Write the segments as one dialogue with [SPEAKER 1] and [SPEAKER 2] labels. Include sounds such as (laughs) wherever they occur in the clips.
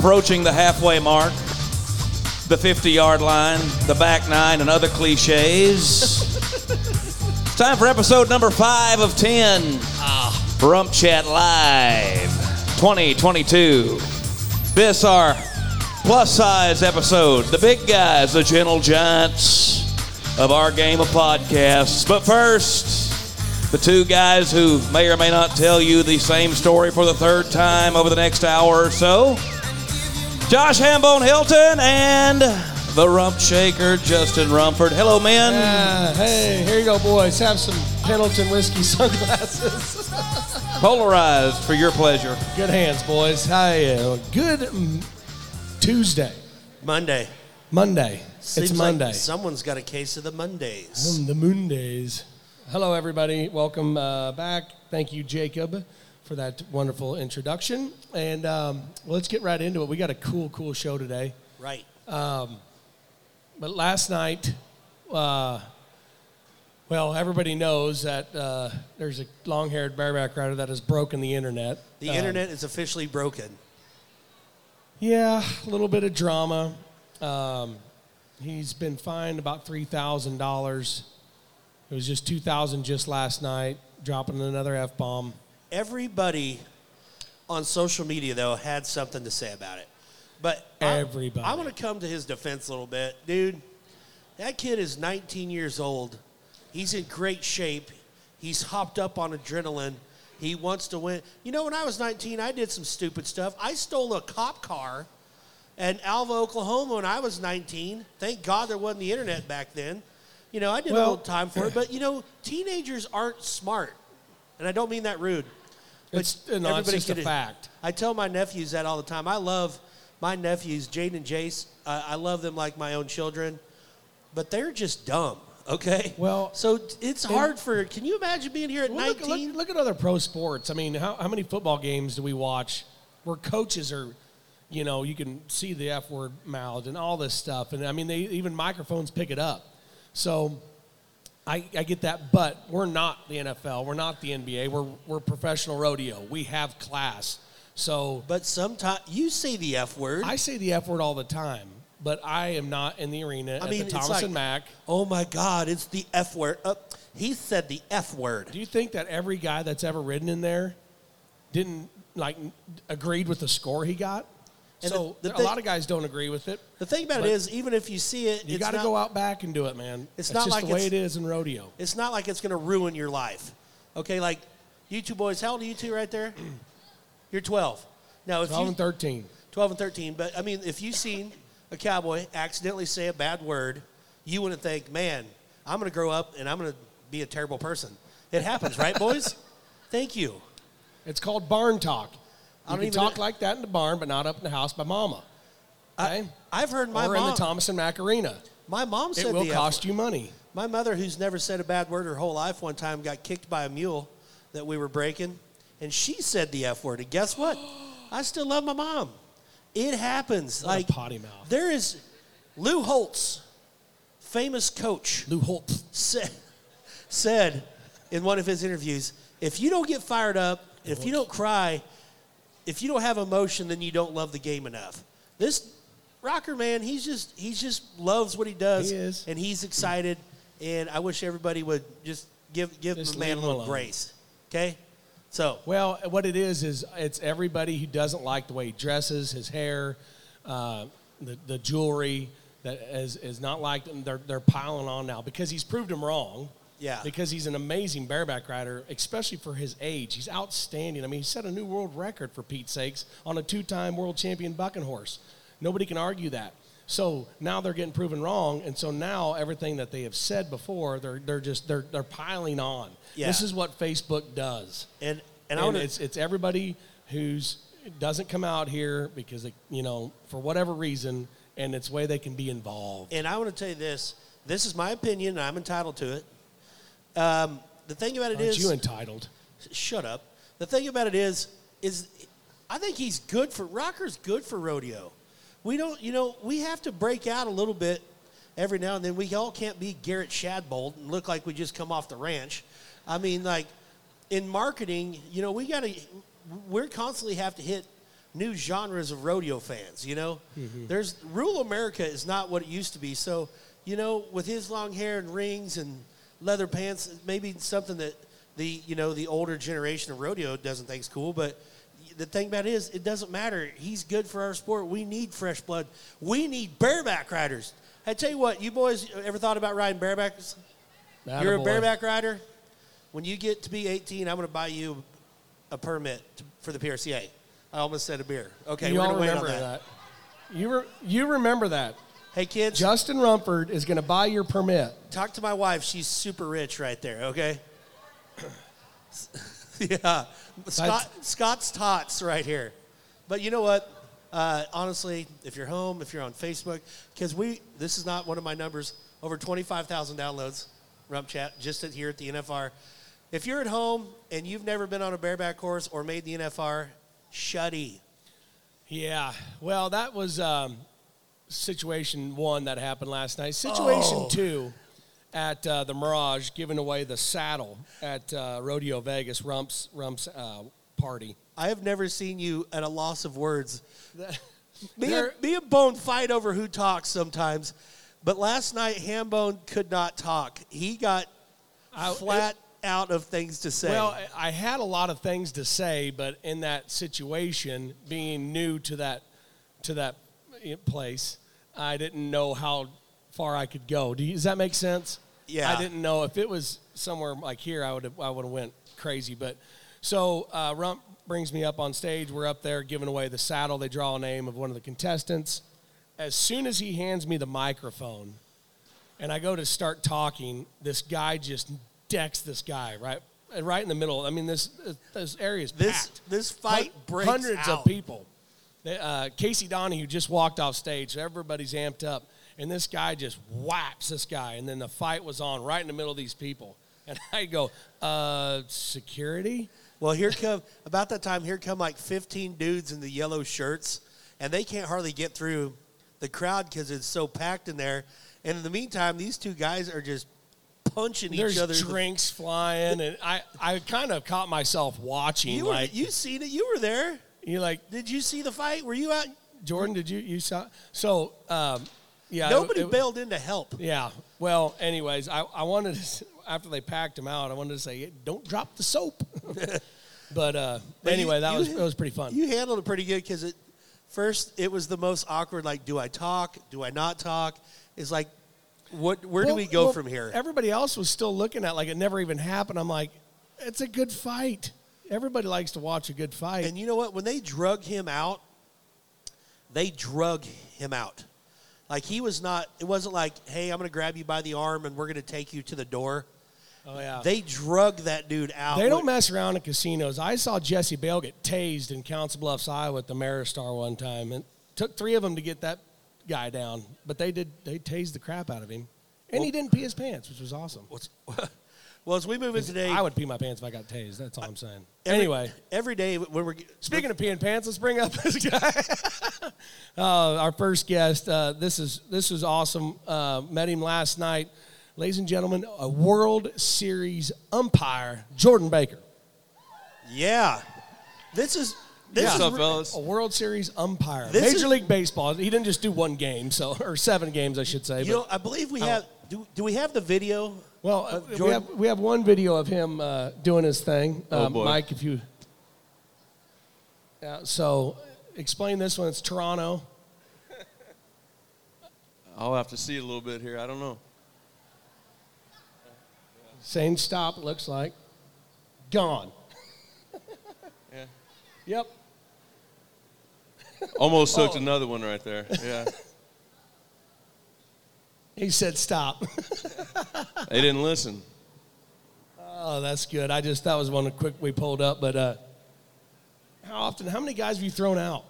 [SPEAKER 1] approaching the halfway mark, the 50 yard line, the back nine, and other cliches. it's time for episode number five of 10 ah. Rump Chat Live 2022. This, our plus size episode, the big guys, the gentle giants of our game of podcasts. But first, the two guys who may or may not tell you the same story for the third time over the next hour or so. Josh Hambone Hilton and the rump shaker, Justin Rumford. Hello, men.
[SPEAKER 2] Yeah, hey, here you go, boys. Have some Pendleton whiskey (laughs) sunglasses.
[SPEAKER 1] Polarized for your pleasure.
[SPEAKER 2] Good hands, boys. Hi, uh, good mm, Tuesday,
[SPEAKER 3] Monday.
[SPEAKER 2] Monday.
[SPEAKER 3] Seems
[SPEAKER 2] it's
[SPEAKER 3] like
[SPEAKER 2] Monday.
[SPEAKER 3] someone's got a case of the Mondays.
[SPEAKER 2] On the Mondays. Hello, everybody. Welcome uh, back. Thank you, Jacob, for that wonderful introduction. And um, well, let's get right into it. We got a cool, cool show today.
[SPEAKER 3] Right.
[SPEAKER 2] But last night, uh, well, everybody knows that uh, there's a long-haired bareback rider that has broken the internet.
[SPEAKER 3] The
[SPEAKER 2] Um,
[SPEAKER 3] internet is officially broken.
[SPEAKER 2] Yeah, a little bit of drama. Um, he's been fined about three thousand dollars. It was just two thousand just last night, dropping another f bomb.
[SPEAKER 3] Everybody on social media, though, had something to say about it. But I-
[SPEAKER 2] Everybody.
[SPEAKER 3] I'm going to come to his defense a little bit. Dude, that kid is 19 years old. He's in great shape. He's hopped up on adrenaline. He wants to win. You know, when I was 19, I did some stupid stuff. I stole a cop car in Alva, Oklahoma when I was 19. Thank God there wasn't the internet back then. You know, I did a little time for it. (clears throat) But, you know, teenagers aren't smart. And I don't mean that rude. But
[SPEAKER 2] It's, no, it's
[SPEAKER 3] everybody
[SPEAKER 2] just a fact.
[SPEAKER 3] I tell my nephews that all the time. I love my nephews, Jaden and Jace. I, I love them like my own children, but they're just dumb. (laughs) Okay.
[SPEAKER 2] Well,
[SPEAKER 3] so it's hard for. Can you imagine being here at
[SPEAKER 2] Well, look,
[SPEAKER 3] 19?
[SPEAKER 2] look, look at other pro sports. I mean, how, how many football games do we watch where coaches are, you know, you can see the F word mouthed and all this stuff. And I mean, they even microphones pick it up. So I, I get that, but we're not the NFL. We're not the NBA. We're, we're professional rodeo. We have class. So
[SPEAKER 3] But sometimes you say the F word.
[SPEAKER 2] I say the F word all the time, but I am not in the arena
[SPEAKER 3] I
[SPEAKER 2] at
[SPEAKER 3] mean,
[SPEAKER 2] the Thomas
[SPEAKER 3] like-
[SPEAKER 2] and Mack.
[SPEAKER 3] oh my God, it's the F word. Uh, he said the F word.
[SPEAKER 2] Do you think that every guy that's ever ridden in there didn't like agreed with the score he got?
[SPEAKER 3] And
[SPEAKER 2] so
[SPEAKER 3] the- the
[SPEAKER 2] a
[SPEAKER 3] thing-
[SPEAKER 2] lot of guys don't agree with it.
[SPEAKER 3] The thing about it is, even if you see it,
[SPEAKER 2] You got to go out back and do it, man.
[SPEAKER 3] It's
[SPEAKER 2] That's
[SPEAKER 3] not
[SPEAKER 2] just
[SPEAKER 3] like
[SPEAKER 2] the way
[SPEAKER 3] it's-
[SPEAKER 2] it is in rodeo.
[SPEAKER 3] It's not like it's going to ruin your life. Okay, like you two boys, how old are you two right there? (clears throat) You're 12. Now, if
[SPEAKER 2] 12
[SPEAKER 3] you,
[SPEAKER 2] and 13.
[SPEAKER 3] 12 and 13. But I mean, if you've seen a cowboy accidentally say a bad word, you wouldn't think, man, I'm going to grow up and I'm going to be a terrible person. It happens, right, boys? (laughs) Thank you.
[SPEAKER 2] It's called barn talk.
[SPEAKER 3] I
[SPEAKER 2] You
[SPEAKER 3] don't
[SPEAKER 2] can
[SPEAKER 3] even-
[SPEAKER 2] talk like that in the barn, but not up in the house by mama. Okay?
[SPEAKER 3] I've heard my
[SPEAKER 2] or in the Thomas and Mack arena.
[SPEAKER 3] my mom said
[SPEAKER 2] It will
[SPEAKER 3] the F
[SPEAKER 2] cost
[SPEAKER 3] word.
[SPEAKER 2] you money.
[SPEAKER 3] My mother, who's never said a bad word her whole life, one time got kicked by a mule that we were breaking, and she said the F word. And guess what? (gasps) I still love my mom. It happens.
[SPEAKER 2] What a
[SPEAKER 3] like
[SPEAKER 2] potty mouth.
[SPEAKER 3] There is Lou Holtz, famous coach,
[SPEAKER 2] Lou Holt.
[SPEAKER 3] said, said in one of his interviews, if you don't get fired up, if you don't cry, if you don't have emotion, then you don't love the game enough. This rocker man, he's just he's just loves what he does,
[SPEAKER 2] He is.
[SPEAKER 3] and he's excited. And I wish everybody would just give give
[SPEAKER 2] Just
[SPEAKER 3] the man a little grace. Okay, so
[SPEAKER 2] Well, what it is is it's everybody who doesn't like the way he dresses, his hair, uh, the the jewelry that is is not like them. They're they're piling on now because he's proved him wrong.
[SPEAKER 3] Yeah.
[SPEAKER 2] Because he's an amazing bareback rider, especially for his age. He's outstanding. I mean, he set a new world record for Pete's sakes on a two-time world champion bucking horse. Nobody can argue that. So now they're getting proven wrong, and so now everything that they have said before, they're they're just they're they're piling on.
[SPEAKER 3] Yeah.
[SPEAKER 2] This is what Facebook does
[SPEAKER 3] and and, I
[SPEAKER 2] and
[SPEAKER 3] want to
[SPEAKER 2] it's it's everybody who's doesn't come out here because they, you know for whatever reason, and it's way they can be involved.
[SPEAKER 3] and I want to tell you this. This is my opinion, and I'm entitled to it. Um, the thing about it
[SPEAKER 2] Aren't
[SPEAKER 3] is,
[SPEAKER 2] you entitled?
[SPEAKER 3] shut up. The thing about it is, is I think he's good for Rocker's good for rodeo. We don't, you know, we have to break out a little bit every now and then. We all can't be Garrett Shadbolt and look like we just come off the ranch. I mean, like in marketing, you know, we got to, we're constantly have to hit new genres of rodeo fans. You know, there's rural America is not what it used to be. So, you know, with his long hair and rings and leather pants, maybe something that the you know the older generation of rodeo doesn't think is cool, but. The thing about it is, it doesn't matter. He's good for our sport. We need fresh blood. We need bareback riders. I tell you what, you boys ever thought about riding barebacks? You're a bareback rider. When you get to be 18, I'm going to buy you a permit to, for the PRCA. I almost said a beer. Okay,
[SPEAKER 2] you
[SPEAKER 3] we're going to wait on
[SPEAKER 2] remember
[SPEAKER 3] that.
[SPEAKER 2] that. You, re- you remember that.
[SPEAKER 3] Hey, kids,
[SPEAKER 2] Justin Rumford is going to buy your permit.
[SPEAKER 3] talk to my wife. She's super rich right there. Okay. (laughs) yeah, Scott, Scott's tots right here. But you know what? Uh, honestly, if you're home, if you're on Facebook, because we this is not one of my numbers. Over 25,000 downloads, Rump Chat, just at, here at the NFR. If you're at home and you've never been on a bareback horse or made the NFR, shuddy.
[SPEAKER 2] Yeah. Well, that was um, situation one that happened last night. Situation
[SPEAKER 3] Oh.
[SPEAKER 2] two at uh, the Mirage, giving away the saddle at uh, Rodeo Vegas, Rump's, Rump's uh, party.
[SPEAKER 3] I have never seen you at a loss of words. Me and, me and Bone fight over who talks sometimes, but last night Hambone could not talk. He got
[SPEAKER 2] I-
[SPEAKER 3] flat out of things to say.
[SPEAKER 2] Well, I had a lot of things to say, but in that situation, being new to that to that eh, place, I didn't know how far I could go. Do you, does that make sense?
[SPEAKER 3] Yeah.
[SPEAKER 2] I didn't know if it was somewhere like here, I would have, I would have went crazy. But so uh, Rump brings me up on stage. We're up there giving away the saddle. They draw a name of one of the contestants. As soon as he hands me the microphone, and I go to start talking, this guy just decks this guy right, right in the middle. I mean, this this area is
[SPEAKER 3] This-
[SPEAKER 2] packed.
[SPEAKER 3] this fight
[SPEAKER 2] Hun-
[SPEAKER 3] breaks
[SPEAKER 2] hundreds of people. They- Uh, Casey Donahew just walked off stage, so everybody's amped up, and this guy just whaps this guy, and then the fight was on right in the middle of these people, (laughs) and I go, uh, security.
[SPEAKER 3] well, here come about that time. Here come like 15 dudes in the yellow shirts, and they can't hardly get through the crowd because it's so packed in there. And in the meantime, these two guys are just punching
[SPEAKER 2] There's
[SPEAKER 3] each other.
[SPEAKER 2] drinks flying, and I, I kind of caught myself watching,
[SPEAKER 3] You were,
[SPEAKER 2] like
[SPEAKER 3] you seen it? You were there.
[SPEAKER 2] You like
[SPEAKER 3] Did you see the fight? Were you out?
[SPEAKER 2] Jordan. Did you you saw? So um, yeah,
[SPEAKER 3] Nobody
[SPEAKER 2] it-
[SPEAKER 3] bailed in to help.
[SPEAKER 2] Yeah. Well, anyways, I, I wanted to, after they packed him out, I wanted to say, don't drop the soap. (laughs) but uh,
[SPEAKER 3] But
[SPEAKER 2] anyway,
[SPEAKER 3] you-
[SPEAKER 2] that
[SPEAKER 3] you-
[SPEAKER 2] was it was pretty fun.
[SPEAKER 3] You handled it pretty good because it first it was the most awkward. Like, do I talk? Do I not talk? It's like, what? Where
[SPEAKER 2] Well-
[SPEAKER 3] do we go
[SPEAKER 2] well,
[SPEAKER 3] from here?
[SPEAKER 2] Everybody else was still looking at like it never even happened. I'm like, it's a good fight. Everybody likes to watch a good fight.
[SPEAKER 3] And you know what? When they drug him out, they drug him out. Like he was not. It wasn't like, hey, I'm going to grab you by the arm and we're going to take you to the door.
[SPEAKER 2] oh yeah.
[SPEAKER 3] They drug that dude out.
[SPEAKER 2] They don't mess around in casinos. I saw Jesse Bale get tased in Council Bluffs, Iowa at the Ameristar one time. And took three of them to get that guy down. But they did they tased the crap out of him. And he didn't pee his pants, which was awesome.
[SPEAKER 3] What's- (laughs) well, as we move in today,
[SPEAKER 2] I would pee my pants if I got tased. That's all I'm saying.
[SPEAKER 3] every-
[SPEAKER 2] anyway,
[SPEAKER 3] every day when we're
[SPEAKER 2] speaking of peeing pants, let's bring up this guy. (laughs) uh, our first guest. Uh, this is this is awesome. Uh, met him last night, ladies and gentlemen. A World Series umpire, Jordan Baker.
[SPEAKER 3] yeah, this is this
[SPEAKER 2] Yeah.
[SPEAKER 3] is
[SPEAKER 4] up, fellas?
[SPEAKER 2] A World Series umpire,
[SPEAKER 3] This
[SPEAKER 2] Major
[SPEAKER 3] is-
[SPEAKER 2] League Baseball. He didn't just do one game, so or seven games, I should say.
[SPEAKER 3] You
[SPEAKER 2] but-
[SPEAKER 3] know, I believe we
[SPEAKER 2] Oh.
[SPEAKER 3] have. Do, do we have the video?
[SPEAKER 2] Well,
[SPEAKER 3] Uh,
[SPEAKER 2] uh, we have we have one video of him uh, doing his thing.
[SPEAKER 4] Oh,
[SPEAKER 2] Um,
[SPEAKER 4] boy.
[SPEAKER 2] Mike, if you. Yeah, so explain this one. It's Toronto. (laughs)
[SPEAKER 4] I'll have to see a little bit here. I don't know.
[SPEAKER 2] Saying stop. Looks like gone. (laughs)
[SPEAKER 4] Yeah.
[SPEAKER 2] Yep.
[SPEAKER 4] Almost
[SPEAKER 2] Oh.
[SPEAKER 4] another one right there. Yeah. (laughs)
[SPEAKER 2] He said stop.
[SPEAKER 4] they didn't listen.
[SPEAKER 2] oh, that's good. I just that was one quick we pulled up. But uh, how often? How many guys have you thrown out?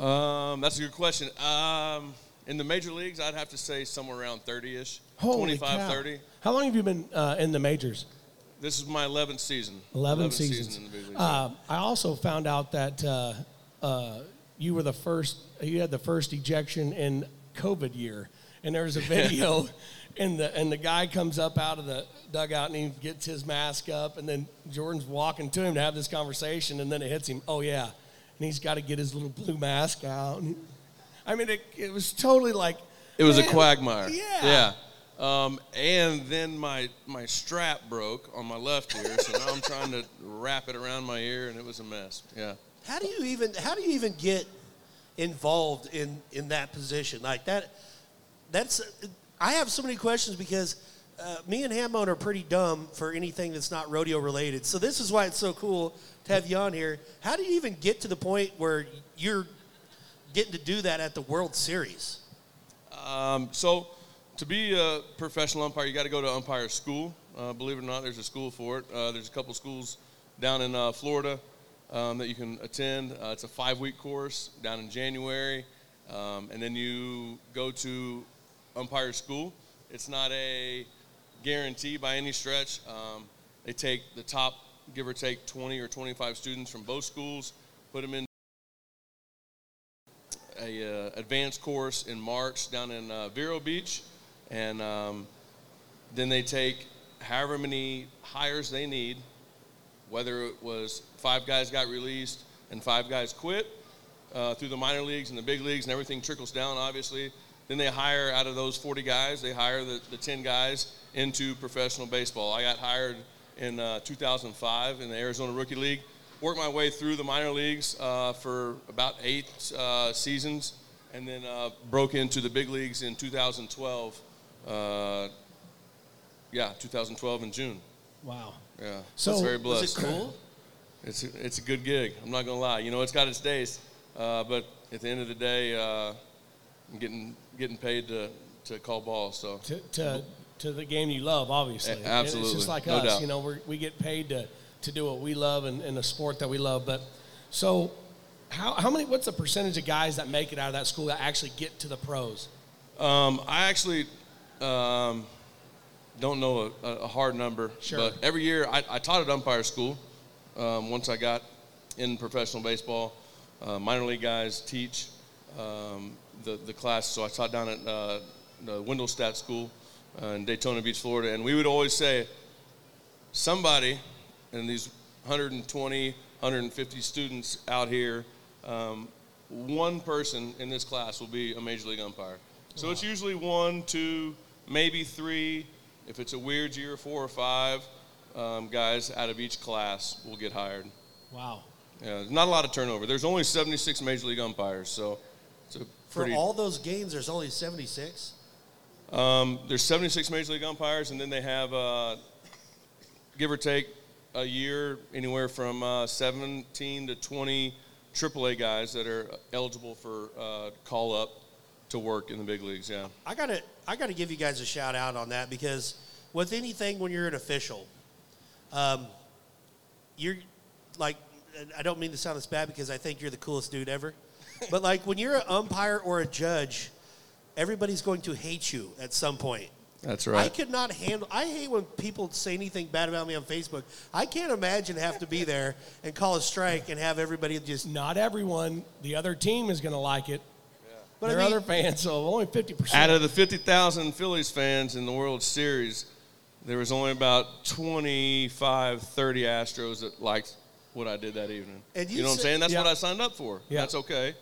[SPEAKER 4] Um, that's a good question. Um, in the major leagues, I'd have to say somewhere around 30 ish.
[SPEAKER 2] Holy
[SPEAKER 4] 25,
[SPEAKER 2] cow.
[SPEAKER 4] 30.
[SPEAKER 2] How long have you been uh, in the majors?
[SPEAKER 4] This is my 11th season.
[SPEAKER 2] 11
[SPEAKER 4] 11th
[SPEAKER 2] seasons.
[SPEAKER 4] season in the.
[SPEAKER 2] Uh, I also found out that uh, uh, you were the first, you had the first ejection in COVID year. And there's a video, (laughs) and the, and the guy comes up out of the dugout and he gets his mask up, and then Jordan's walking to him to have this conversation, and then it hits him, oh, yeah. And he's got to get his little blue mask out. And, I mean, it, it was totally like
[SPEAKER 4] It was a quagmire.
[SPEAKER 2] Yeah.
[SPEAKER 4] Yeah. Um, and then my my strap broke on my left ear, so now I'm trying to wrap it around my ear, and it was a mess. Yeah.
[SPEAKER 3] How do you even how do you even get involved in in that position like that? That's I have so many questions because uh, me and Hambone are pretty dumb for anything that's not rodeo related. So this is why it's so cool to have you on here. How do you even get to the point where you're getting to do that at the World Series?
[SPEAKER 4] Um, so, to be a professional umpire, you got to go to umpire school. Uh, believe it or not, there's a school for it. Uh, there's a couple schools down in uh, Florida um, that you can attend. Uh, it's a five-week course down in January, um, and then you go to umpire school. It's not a guarantee by any stretch. Um, they take the top, give or take, 20 or 25 students from both schools, put them in a uh, advanced course in March down in uh, Vero Beach, and um, then they take however many hires they need. Whether it was five guys got released and five guys quit uh, through the minor leagues and the big leagues, and everything trickles down, obviously. Then they hire out of those 40 guys, they hire the, the 10 guys into professional baseball. I got hired in uh, 2005 in the Arizona Rookie League worked my way through the minor leagues uh, for about eight uh, seasons, and then uh, broke into the big leagues in 2012. Uh, yeah, 2012 in June.
[SPEAKER 2] wow.
[SPEAKER 4] Yeah,
[SPEAKER 2] So,
[SPEAKER 4] it's very
[SPEAKER 3] Was
[SPEAKER 4] blessed.
[SPEAKER 3] it cool?
[SPEAKER 4] It's a, it's a good gig. I'm not gonna lie. You know, it's got its days, uh, but at the end of the day, uh, I'm getting getting paid to to call balls. So
[SPEAKER 2] to, to, to the game you love, obviously.
[SPEAKER 4] A- absolutely.
[SPEAKER 2] It's just like
[SPEAKER 4] No
[SPEAKER 2] us.
[SPEAKER 4] doubt.
[SPEAKER 2] You know, we're, we get paid to, to do what we love and, and the sport that we love. But so, how, how many? What's the percentage of guys that make it out of that school that actually get to the pros?
[SPEAKER 4] Um, I actually um, don't know a, a hard number,
[SPEAKER 2] Sure.
[SPEAKER 4] but every year I, I taught at umpire school. Um, once I got in professional baseball, uh, minor league guys teach um, the the class. So I taught down at uh, the Wendelstedt School uh, in Daytona Beach, Florida, and we would always say, somebody in these 120, 150 students out here, um, one person in this class will be a major league umpire. So it's usually one, two, maybe three. If it's a weird year, four or five um, guys out of each class will get hired.
[SPEAKER 2] Wow.
[SPEAKER 4] Yeah, there's not a lot of turnover. There's only 76 major league umpires, so it's a
[SPEAKER 3] For all those games, there's only 76.
[SPEAKER 4] Um, there's 76 major league umpires, and then they have, uh, give or take, a year anywhere from uh, 17 to 20 AAA guys that are eligible for uh, call up to work in the big leagues. Yeah.
[SPEAKER 3] I gotta I gotta give you guys a shout out on that because with anything when you're an official, um, you're like I don't mean to sound this bad because I think you're the coolest dude ever, but like when you're an umpire or a judge, everybody's going to hate you at some point.
[SPEAKER 4] That's right.
[SPEAKER 3] I could not handle. I hate when people say anything bad about me on Facebook. I can't imagine have to be there and call a strike and have everybody just.
[SPEAKER 2] Not everyone. The other team is going to like it.
[SPEAKER 3] But
[SPEAKER 2] There
[SPEAKER 3] I
[SPEAKER 2] are
[SPEAKER 3] mean,
[SPEAKER 2] other fans, so only fifty percent.
[SPEAKER 4] Out of the 50,000 Phillies fans in the World Series, there was only about 25, 30 Astros that liked what I did that evening.
[SPEAKER 3] And you
[SPEAKER 4] you know what I'm saying? That's
[SPEAKER 2] Yeah.
[SPEAKER 4] what I signed up for.
[SPEAKER 2] Yeah.
[SPEAKER 4] That's okay.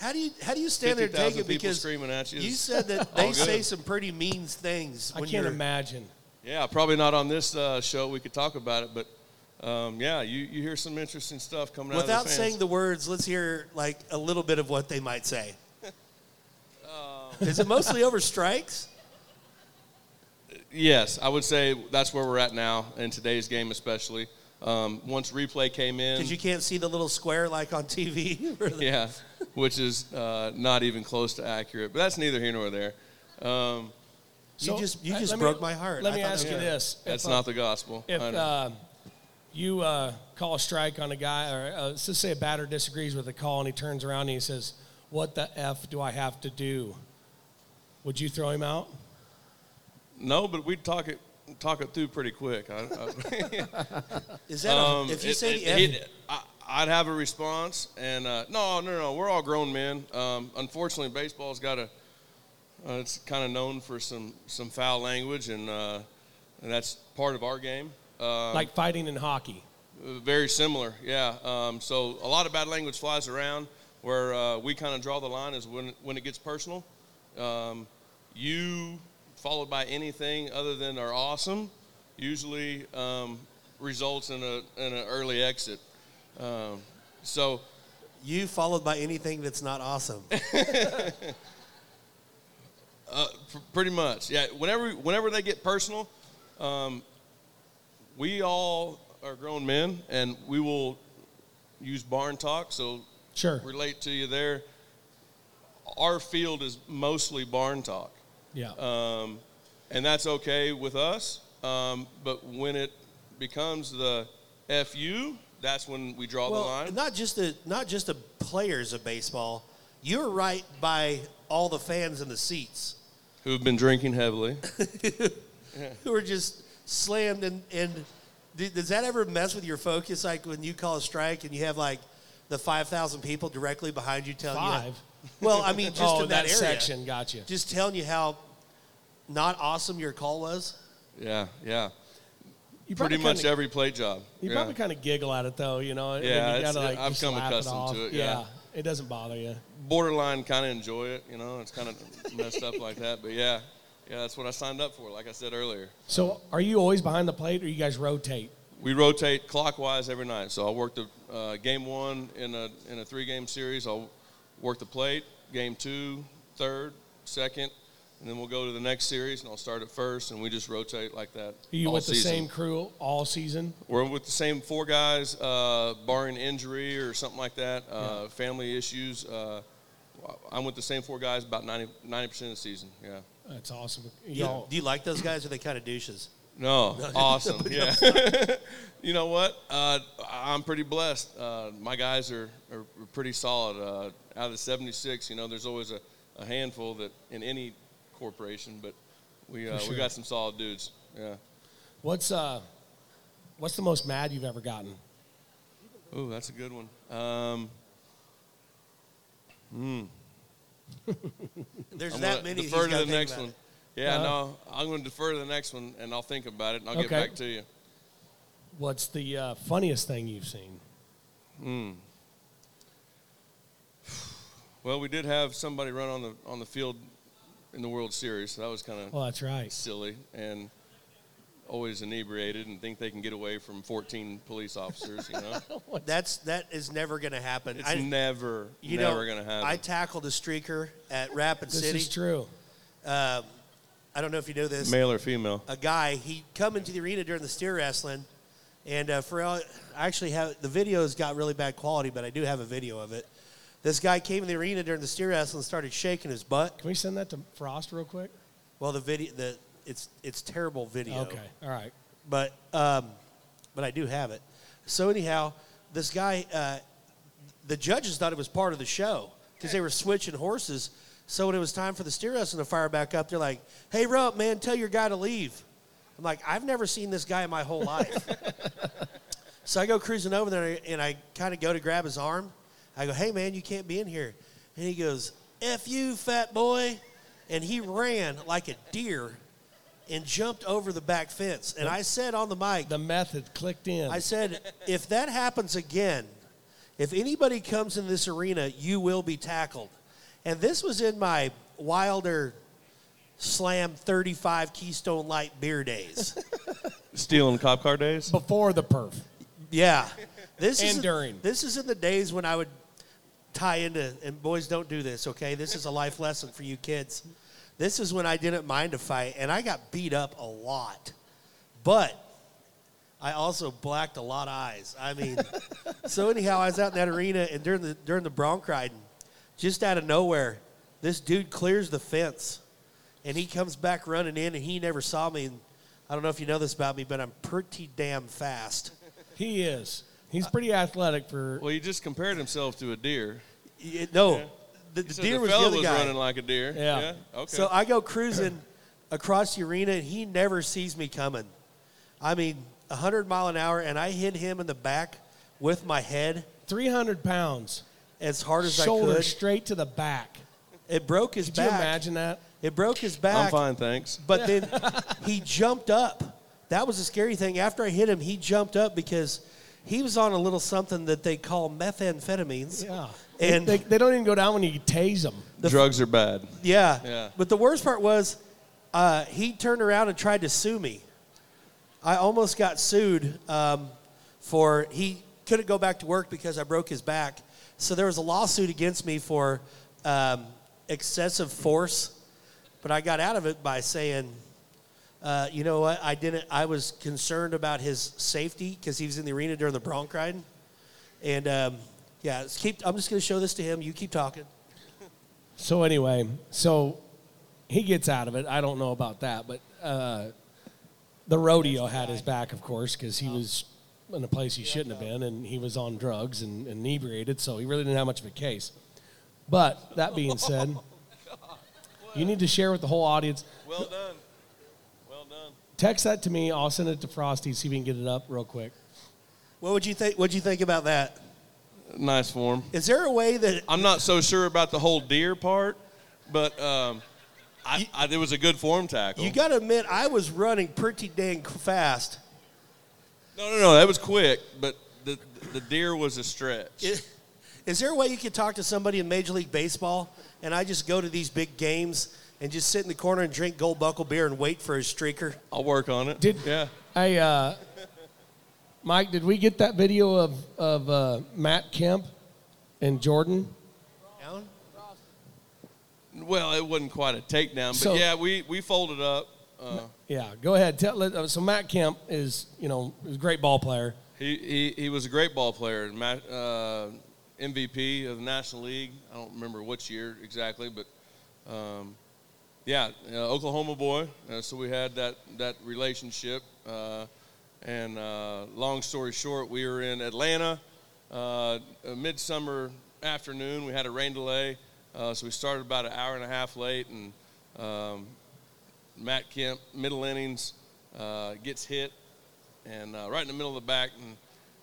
[SPEAKER 3] How do you how do you stand there and take it? Because
[SPEAKER 4] screaming at you
[SPEAKER 3] You said that (laughs) they say some pretty mean things.
[SPEAKER 2] I
[SPEAKER 3] When
[SPEAKER 2] can't
[SPEAKER 3] you're,
[SPEAKER 2] imagine.
[SPEAKER 4] Yeah, probably not on this uh, show. We could talk about it, but um, yeah, you, you hear some interesting stuff coming out
[SPEAKER 3] Without saying the words, let's hear like a little bit of what they might say.
[SPEAKER 4] Um,
[SPEAKER 3] Is it mostly over strikes? (laughs)
[SPEAKER 4] Yes, I would say that's where we're at now in today's game, especially. Um, once replay came in,
[SPEAKER 3] Because you can't see the little square like on TV. (laughs)
[SPEAKER 4] yeah, which is uh, not even close to accurate. But that's neither here nor there. Um,
[SPEAKER 3] You just- you
[SPEAKER 2] uh,
[SPEAKER 3] just broke my heart.
[SPEAKER 2] Let
[SPEAKER 3] I
[SPEAKER 2] me ask you this:
[SPEAKER 4] that's
[SPEAKER 2] If, uh,
[SPEAKER 4] not the gospel.
[SPEAKER 2] If uh, you uh, call a strike on a guy, or uh, let's just say a batter disagrees with a call, and he turns around and he says, "What the f do I have to do?" Would you throw him out?
[SPEAKER 4] no, but we'd talk it talk it through pretty quick. I, I, (laughs)
[SPEAKER 3] Is that a,
[SPEAKER 4] Um,
[SPEAKER 3] if you
[SPEAKER 4] it-
[SPEAKER 3] say
[SPEAKER 4] it-
[SPEAKER 3] the F,
[SPEAKER 4] I, I'd have a response, and uh, no, no, no, we're all grown men. Um, unfortunately, baseball's got a. Uh, it's kind of known for some some foul language, and uh, and that's part of our game. Uh,
[SPEAKER 2] like fighting in hockey?
[SPEAKER 4] Very similar, yeah. Um, so a lot of bad language flies around. Where uh, we kind of draw the line is when when it gets personal. Um, you followed by anything other than are awesome usually um, results in a in an early exit. Um, so
[SPEAKER 3] You followed by anything that's not awesome. (laughs)
[SPEAKER 4] uh, pr- pretty much, yeah. Whenever whenever they get personal, um, we all are grown men, and we will use barn talk. So
[SPEAKER 2] Sure.
[SPEAKER 4] relate to you there. Our field is mostly barn talk,
[SPEAKER 2] Yeah.
[SPEAKER 4] um, and that's okay with us. Um, but when it becomes the fu, that's when we draw the line.
[SPEAKER 3] not just the not just the players of baseball. You're right by all the fans in the seats
[SPEAKER 4] Who've been drinking heavily? (laughs)
[SPEAKER 3] who are just slammed. And, and does that ever mess with your focus? Like when you call a strike and you have like the 5,000 people directly behind you telling
[SPEAKER 2] Five?
[SPEAKER 3] you. (laughs) Well, I mean, just
[SPEAKER 2] oh,
[SPEAKER 3] in that, area.
[SPEAKER 2] section. Gotcha.
[SPEAKER 3] Just telling you how not awesome your call was.
[SPEAKER 4] Yeah, yeah.
[SPEAKER 2] You
[SPEAKER 4] Pretty much
[SPEAKER 2] kinda,
[SPEAKER 4] every plate job.
[SPEAKER 2] You
[SPEAKER 4] yeah.
[SPEAKER 2] probably kind of giggle at it though, you know.
[SPEAKER 4] Yeah,
[SPEAKER 2] you gotta, like,
[SPEAKER 4] I've come accustomed
[SPEAKER 2] off.
[SPEAKER 4] to it, yeah.
[SPEAKER 2] it doesn't bother you.
[SPEAKER 4] borderline kind of enjoy it. You know, it's kind of messed up like that. But yeah, yeah, that's what I signed up for. Like I said earlier,
[SPEAKER 2] So, are you always behind the plate, or you guys rotate?
[SPEAKER 4] we rotate clockwise every night. So I'll work the uh, game one in a in a three game series. I'll work the plate. Game two, third, second, and then we'll go to the next series, and I'll start at first, and we just rotate like that.
[SPEAKER 2] Are you
[SPEAKER 4] all
[SPEAKER 2] with the
[SPEAKER 4] season.
[SPEAKER 2] same crew all season?
[SPEAKER 4] We're with the same four guys, uh, barring injury or something like that, uh, family issues. Uh, I'm with the same four guys about 90 percent of the season. Yeah.
[SPEAKER 2] That's awesome.
[SPEAKER 3] Do you,
[SPEAKER 2] Y'all,
[SPEAKER 3] do you like those guys or are they kind of douches?
[SPEAKER 4] No, (laughs) awesome. Yeah. (laughs) you know what? Uh, I'm pretty blessed. Uh, my guys are, are pretty solid. Uh, out of the 76, you know, there's always a, a handful that in any corporation, but we uh,
[SPEAKER 2] sure.
[SPEAKER 4] we got some solid dudes. Yeah.
[SPEAKER 2] what's uh, what's the most mad you've ever gotten?
[SPEAKER 4] Ooh, that's a good one. Um, (laughs)
[SPEAKER 3] There's
[SPEAKER 4] I'm
[SPEAKER 3] that many. he's
[SPEAKER 4] defer to the next one.
[SPEAKER 3] it.
[SPEAKER 4] Yeah,
[SPEAKER 2] Uh-huh.
[SPEAKER 4] no, I'm going to defer to the next one, and I'll think about it, and I'll get back to you.
[SPEAKER 2] What's the uh, funniest thing you've seen?
[SPEAKER 4] Well, we did have somebody run on the on the field in the World Series. So that was kind of
[SPEAKER 2] Well, that's right.
[SPEAKER 4] silly and always inebriated and think they can get away from 14 police officers. You know, (laughs)
[SPEAKER 3] That's that is never going to happen.
[SPEAKER 4] it's
[SPEAKER 3] I,
[SPEAKER 4] never,
[SPEAKER 3] you
[SPEAKER 4] never
[SPEAKER 3] know,
[SPEAKER 4] going to happen.
[SPEAKER 3] I tackled a streaker at Rapid
[SPEAKER 2] This
[SPEAKER 3] City.
[SPEAKER 2] This is true.
[SPEAKER 3] Um, I don't know if you know this.
[SPEAKER 4] Male or female?
[SPEAKER 3] a guy he come into the arena during the steer wrestling and uh, for all, I actually have the video's got really bad quality but i do have a video of it this guy came in the arena during the steer wrestling and started shaking his butt
[SPEAKER 2] Can we send that to Frost real quick?
[SPEAKER 3] well the video the it's it's terrible video
[SPEAKER 2] Okay. All right.
[SPEAKER 3] but um, but i do have it so anyhow this guy uh, the judges thought it was part of the show because they were switching horses so when it was time for the steer wrestling to fire back up they're like hey rump man tell your guy to leave i'm like i've never seen this guy in my whole life (laughs) so i go cruising over there and i kind of go to grab his arm i go hey man you can't be in here and he goes f you fat boy and he ran like a deer and jumped over the back fence and i said on the mic
[SPEAKER 2] The method clicked in.
[SPEAKER 3] I said, if that happens again, if anybody comes in this arena, you will be tackled. And this was in my Wilder Slam 35 Keystone Light beer days. (laughs)
[SPEAKER 4] Stealing cop car days?
[SPEAKER 2] Before the perf.
[SPEAKER 3] yeah. This is
[SPEAKER 2] And during.
[SPEAKER 3] This is in the days when I would tie into and boys don't do this, okay? This is a life lesson for you kids. This is when I didn't mind a fight and I got beat up a lot. But I also blacked a lot of eyes. I mean, (laughs) so anyhow, I was out in that arena, and during the during the bronc riding, just out of nowhere, this dude clears the fence, and he comes back running in, and he never saw me. And I don't know if you know this about me, but I'm pretty damn fast.
[SPEAKER 2] He is. He's pretty athletic for.
[SPEAKER 4] Well, he just compared himself to a deer.
[SPEAKER 3] Y- No,
[SPEAKER 4] Yeah.
[SPEAKER 3] the,
[SPEAKER 4] He
[SPEAKER 3] the
[SPEAKER 4] said
[SPEAKER 3] deer
[SPEAKER 4] the
[SPEAKER 3] was the other
[SPEAKER 4] was
[SPEAKER 3] guy.
[SPEAKER 4] running like a deer.
[SPEAKER 2] Yeah.
[SPEAKER 4] Okay.
[SPEAKER 3] So I go cruising (clears throat) across the arena, and he never sees me coming. I mean, 100 mile an hour, and I hit him in the back with my head
[SPEAKER 2] 300 pounds,
[SPEAKER 3] as hard as I could.
[SPEAKER 2] straight to the back.
[SPEAKER 3] It broke his
[SPEAKER 2] Could
[SPEAKER 3] back.
[SPEAKER 2] you imagine that?
[SPEAKER 3] It broke his back.
[SPEAKER 4] I'm fine, thanks.
[SPEAKER 3] But (laughs) then he jumped up. That was the scary thing. After I hit him, he jumped up because he was on a little something that they call methamphetamines.
[SPEAKER 2] Yeah.
[SPEAKER 3] And
[SPEAKER 2] they, they don't even go down when you tase them.
[SPEAKER 4] Drugs are bad.
[SPEAKER 3] yeah.
[SPEAKER 4] Yeah.
[SPEAKER 3] But the worst part was uh, he turned around and tried to sue me. I almost got sued um, for he couldn't go back to work because I broke his back. So there was a lawsuit against me for um, excessive force, but I got out of it by saying, uh, you know what? I didn't. I was concerned about his safety because he was in the arena during the bronc ride, and um, yeah. keep. I'm just going to show this to him. You keep talking.
[SPEAKER 2] So anyway, so he gets out of it. I don't know about that, but uh, the rodeo had his back, of course, because he was in a place he shouldn't have been, and he was on drugs and inebriated, so he really didn't have much of a case. But that being said, (laughs) you need to share with the whole audience.
[SPEAKER 4] Well done. Well done.
[SPEAKER 2] Text that to me. I'll send it to Frosty. See if we can get it up real quick.
[SPEAKER 3] What would you think? What'd you think about that?
[SPEAKER 4] Nice form.
[SPEAKER 3] Is there a way that
[SPEAKER 4] I'm not so sure about the whole deer part, but um, I, I, it was a good form tackle.
[SPEAKER 3] you got to admit I was running pretty dang fast?
[SPEAKER 4] no, no, no. That was quick, but the the deer was a stretch.
[SPEAKER 3] Is, is there a way you could talk to somebody in Major League Baseball and I just go to these big games and just sit in the corner and drink Gold Buckle beer and wait for a streaker?
[SPEAKER 4] I'll work on it.
[SPEAKER 2] Did
[SPEAKER 4] yeah.
[SPEAKER 2] I, uh, Mike? Did we get that video of of uh, Matt Kemp and Jordan?
[SPEAKER 3] Alan?
[SPEAKER 4] Well, it wasn't quite a takedown, but
[SPEAKER 2] So-
[SPEAKER 4] yeah, we we folded up. Uh,
[SPEAKER 2] Yeah, go ahead. Tell, let- uh, so Matt Kemp is, you know, is a great ball player.
[SPEAKER 4] he, he he was a great ball player, ma- uh, MVP of the National League. I don't remember which year exactly, but um, yeah, uh, Oklahoma boy. Uh, so we had that that relationship. Uh, and uh, long story short, we were in Atlanta, uh, a midsummer afternoon. We had a rain delay, uh, so we started about an hour and a half late. And um, Matt Kemp, middle innings, gets hit, and right in the middle of the back, and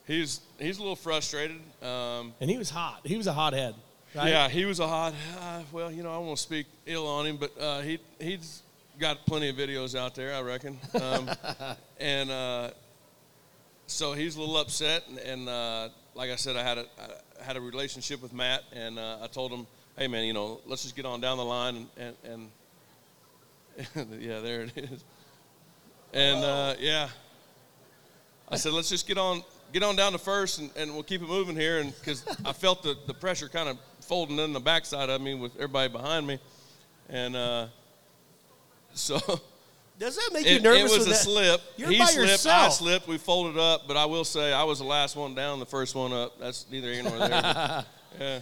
[SPEAKER 4] he's he's a little frustrated. Um,
[SPEAKER 2] And he was hot. He was a hothead. Right?
[SPEAKER 4] yeah, he was a hot. Uh, well, you know, I won't speak ill on him, but uh, he he's got plenty of videos out there, I reckon. Um, (laughs) and uh, so he's a little upset, and, and uh, like I said, I had a I had a relationship with Matt, and uh, I told him, hey man, you know, let's just get on down the line, and and, and (laughs) yeah, there it is. And uh, yeah, I said, let's just get on get on down to first, and, and we'll keep it moving here, and because I felt the, the pressure kind of folding in the backside of me with everybody behind me, and uh, so (laughs)
[SPEAKER 3] Does that make you
[SPEAKER 4] it,
[SPEAKER 3] nervous?
[SPEAKER 4] it was a
[SPEAKER 3] that?
[SPEAKER 4] slip.
[SPEAKER 3] You're
[SPEAKER 4] he
[SPEAKER 3] by
[SPEAKER 4] slipped, I slipped. We folded up, but I will say I was the last one down, the first one up. That's neither here nor there. (laughs) yeah.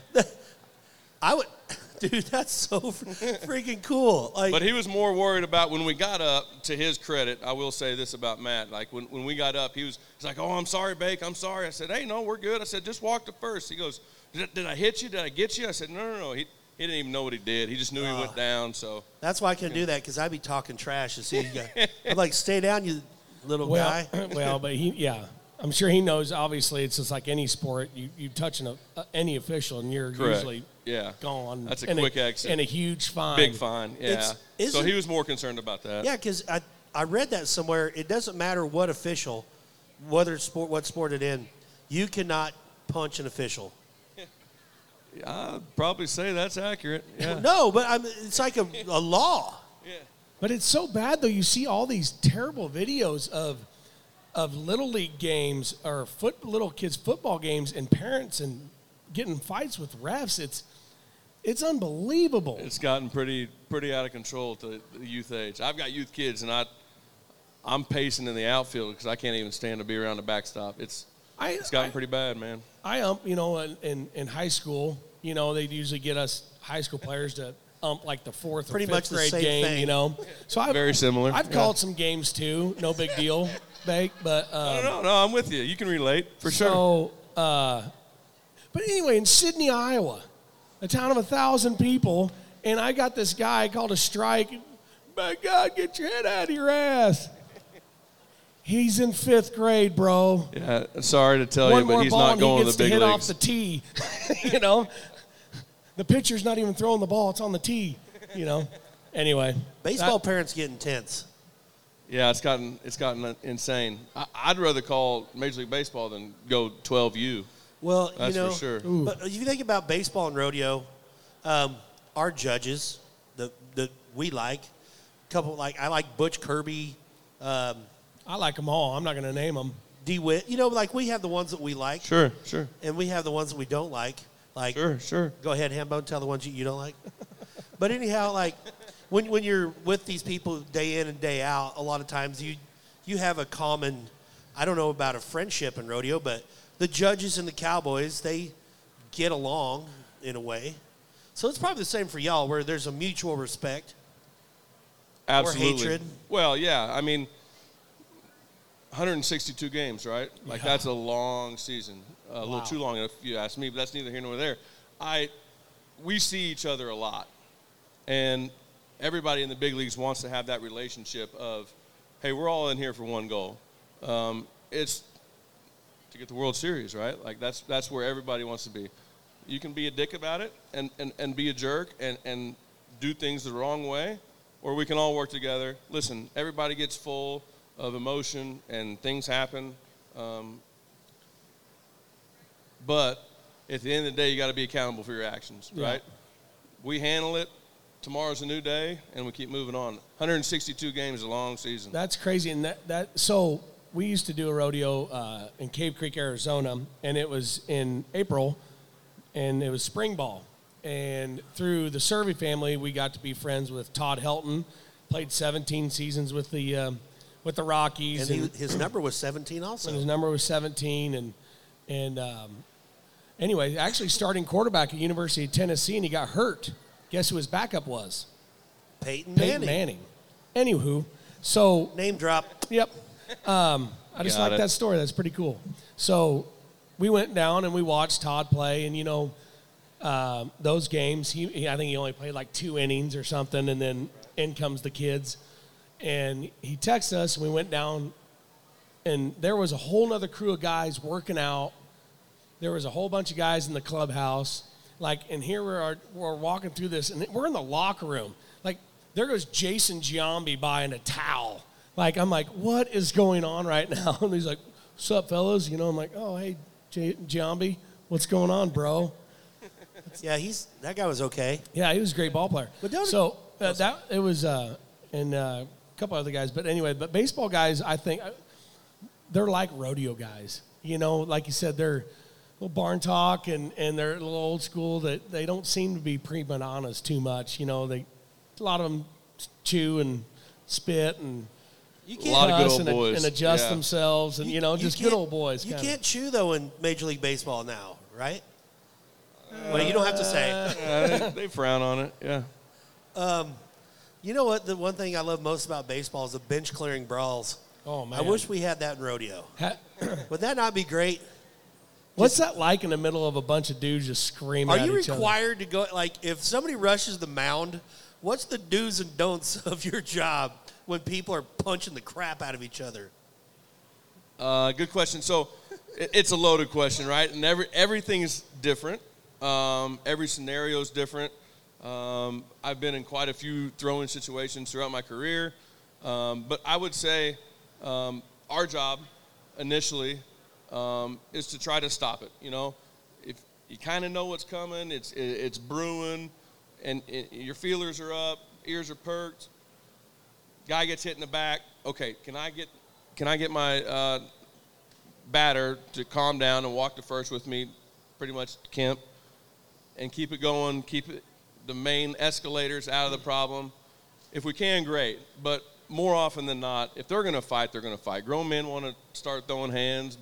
[SPEAKER 3] I would, (laughs) dude. That's so freaking cool. Like,
[SPEAKER 4] But he was more worried about when we got up. To his credit, I will say this about Matt. Like when, when we got up, he was he's like, "Oh, I'm sorry, Bake. I'm sorry." I said, "Hey, no, we're good." I said, "Just walk to first. He goes, "Did, did I hit you? Did I get you?" I said, "No, no, no." He he didn't even know what he did. He just knew he
[SPEAKER 3] Ah.
[SPEAKER 4] went down. So
[SPEAKER 3] that's why I couldn't do that because I'd be talking trash as soon as you got. (laughs) I'm like, stay down, you little
[SPEAKER 2] Well,
[SPEAKER 3] guy. (clears throat)
[SPEAKER 2] well, but he, yeah, I'm sure he knows. Obviously, it's just like any sport. You you touch an, uh, any official, and you're
[SPEAKER 4] Correct.
[SPEAKER 2] usually
[SPEAKER 4] yeah,
[SPEAKER 2] gone.
[SPEAKER 4] That's a
[SPEAKER 2] and
[SPEAKER 4] quick exit.
[SPEAKER 2] and a huge fine.
[SPEAKER 4] big fine. Yeah.
[SPEAKER 3] It's-
[SPEAKER 4] so
[SPEAKER 3] isn't-
[SPEAKER 4] he was more concerned about that.
[SPEAKER 3] Yeah, because I, I read that somewhere. It doesn't matter what official, whether it's sport, what sport it in, you cannot punch an official.
[SPEAKER 4] I'd probably say that's accurate. Yeah. (laughs)
[SPEAKER 3] No, but I'm, it's like a, a law. (laughs)
[SPEAKER 2] But it's so bad though. You see all these terrible videos of of little league games or foot little kids football games and parents and getting fights with refs. It's it's unbelievable.
[SPEAKER 4] It's gotten pretty pretty out of control at the, the youth age. I've got youth kids, and I I'm pacing in the outfield because I can't even stand to be around the backstop. It's
[SPEAKER 2] I,
[SPEAKER 4] it's gotten
[SPEAKER 2] I-
[SPEAKER 4] pretty bad, man.
[SPEAKER 2] I ump, you know, in, in, in high school, you know, they'd usually get us high school players to ump like the fourth
[SPEAKER 3] Pretty
[SPEAKER 2] or
[SPEAKER 3] much
[SPEAKER 2] fifth
[SPEAKER 3] the
[SPEAKER 2] grade
[SPEAKER 3] same
[SPEAKER 2] game,
[SPEAKER 3] thing.
[SPEAKER 2] you know. So I've,
[SPEAKER 4] Very similar,
[SPEAKER 2] I've
[SPEAKER 4] yeah.
[SPEAKER 2] called some games too, no big deal, (laughs) Bake. But um,
[SPEAKER 4] No, no, no, I'm with you. You can relate for sure.
[SPEAKER 2] So, uh, but anyway, in Sidney, Iowa, a town of a thousand people, and I got this guy called a strike. My God, get your head out of your ass. He's in fifth grade, bro.
[SPEAKER 4] Yeah, sorry to tell
[SPEAKER 2] One
[SPEAKER 4] you, but he's
[SPEAKER 2] ball
[SPEAKER 4] not
[SPEAKER 2] and
[SPEAKER 4] going
[SPEAKER 2] he
[SPEAKER 4] to the big
[SPEAKER 2] to hit
[SPEAKER 4] leagues.
[SPEAKER 2] off the tee. (laughs) you know, the pitcher's not even throwing the ball; it's on the tee. You know. Anyway,
[SPEAKER 3] Baseball
[SPEAKER 2] that-
[SPEAKER 3] parents get intense.
[SPEAKER 4] Yeah, it's gotten it's gotten insane. I, I'd rather call Major League Baseball than go 12U.
[SPEAKER 3] Well,
[SPEAKER 4] That's
[SPEAKER 3] you know,
[SPEAKER 4] for sure.
[SPEAKER 3] But if you think about baseball and rodeo, um, our judges that that we like, a couple like I like Butch Kirby, um,
[SPEAKER 2] I like them all. I'm not going to name them.
[SPEAKER 3] DeWitt. You know, like we have the ones that we like,
[SPEAKER 4] Sure, sure,
[SPEAKER 3] and we have the ones that we don't like. Like,
[SPEAKER 4] sure, sure.
[SPEAKER 3] go ahead, Hambone, tell the ones you, you don't like. (laughs) but anyhow, like when when you're with these people day in and day out, a lot of times you you have a common. I don't know about a friendship in rodeo, but the judges and the cowboys they get along in a way. So it's probably the same for y'all, where there's a mutual respect.
[SPEAKER 4] Absolutely.
[SPEAKER 3] hatred.
[SPEAKER 4] Well, yeah. I mean, 162 games, right? Like
[SPEAKER 2] Yeah.
[SPEAKER 4] that's a long season. A
[SPEAKER 3] Wow.
[SPEAKER 4] little too long, if you ask me. But that's neither here nor there. I, we see each other a lot, and everybody in the big leagues wants to have that relationship of, hey, we're all in here for one goal. Um, it's to get the World Series, right? Like that's that's where everybody wants to be. You can be a dick about it and, and, and be a jerk and, and do things the wrong way, or we can all work together. Listen, everybody gets full of emotion and things happen. Um, but at the end of the day, you got to be accountable for your actions,
[SPEAKER 2] Yeah.
[SPEAKER 4] right? We handle it. Tomorrow's a new day, and we keep moving on. 162 games is a long season.
[SPEAKER 2] That's crazy. And that, that so we used to do a rodeo uh, in Cave Creek, Arizona, and it was in April, and it was spring ball. And through the Survey family, we got to be friends with Todd Helton. Played 17 seasons with the um, with the Rockies,
[SPEAKER 3] And he, his number was 17 also.
[SPEAKER 2] and his number was 17 and and um, anyway actually starting quarterback at university of tennessee and he got hurt guess who his backup was
[SPEAKER 3] Peyton Manning.
[SPEAKER 2] peyton
[SPEAKER 3] Manning.
[SPEAKER 2] manning, anywho so
[SPEAKER 3] Name drop.
[SPEAKER 2] yep um, i just like that story that's pretty cool so we went down and we watched todd play and you know um, those games he, he i think he only played like two innings or something and then in comes the kids and he texted us and we went down and there was a whole nother crew of guys working out. There was a whole bunch of guys in the clubhouse. Like, and here we are, we're walking through this, and we're in the locker room. Like, there goes Jason Giambi buying a towel. Like, I'm like, what is going on right now? (laughs) And he's like, what's up, fellas? You know, I'm like, oh, hey, J- Giambi, what's going on, bro? (laughs)
[SPEAKER 3] Yeah, he's that guy was okay.
[SPEAKER 2] Yeah, he was a great ball player.
[SPEAKER 3] But don't-
[SPEAKER 2] so uh, that it was, uh, and uh, a couple other guys. But anyway, but baseball guys, I think uh, they're like rodeo guys. You know, like you said, they're little barn talk and and they're a little old school. That they don't seem to be prima donnas too much. You know, they a lot of them chew and spit and.
[SPEAKER 3] You
[SPEAKER 4] A lot of good old
[SPEAKER 2] and,
[SPEAKER 4] boys.
[SPEAKER 2] and adjust
[SPEAKER 4] Yeah.
[SPEAKER 2] themselves, and you, know, just good old boys.
[SPEAKER 3] You
[SPEAKER 2] kinda.
[SPEAKER 3] can't chew though in Major League Baseball now, right? well, you don't have to say. (laughs)
[SPEAKER 4] Yeah, they, they frown on it. Yeah.
[SPEAKER 3] You know what? The one thing I love most about baseball is the bench clearing brawls.
[SPEAKER 2] Oh man,
[SPEAKER 3] I wish we had that in rodeo.
[SPEAKER 2] Ha- (coughs)
[SPEAKER 3] Would that not be great?
[SPEAKER 2] What's that like in the middle of a bunch of dudes just screaming?
[SPEAKER 3] Are
[SPEAKER 2] at
[SPEAKER 3] you
[SPEAKER 2] each other?
[SPEAKER 3] required to go? Like, if somebody rushes the mound, what's the do's and don'ts (laughs) of your job when people are punching the crap out of each other?
[SPEAKER 4] Uh, good question. So it- it's a loaded question, right? And every everything is different. Um, every scenario is different. Um, I've been in quite a few throwing situations throughout my career, um, but I would say um, our job initially um, is to try to stop it. You know, if you kind of know what's coming, it's it, it's brewing, and it, your feelers are up, ears are perked. Guy gets hit in the back. Okay, can I get can I get my uh, batter to calm down and walk to first with me, pretty much Kemp, and keep it going, keep it the main escalators out of the problem. If we can, great. But more often than not, if they're going to fight, they're going to fight. Grown men want to start throwing hands.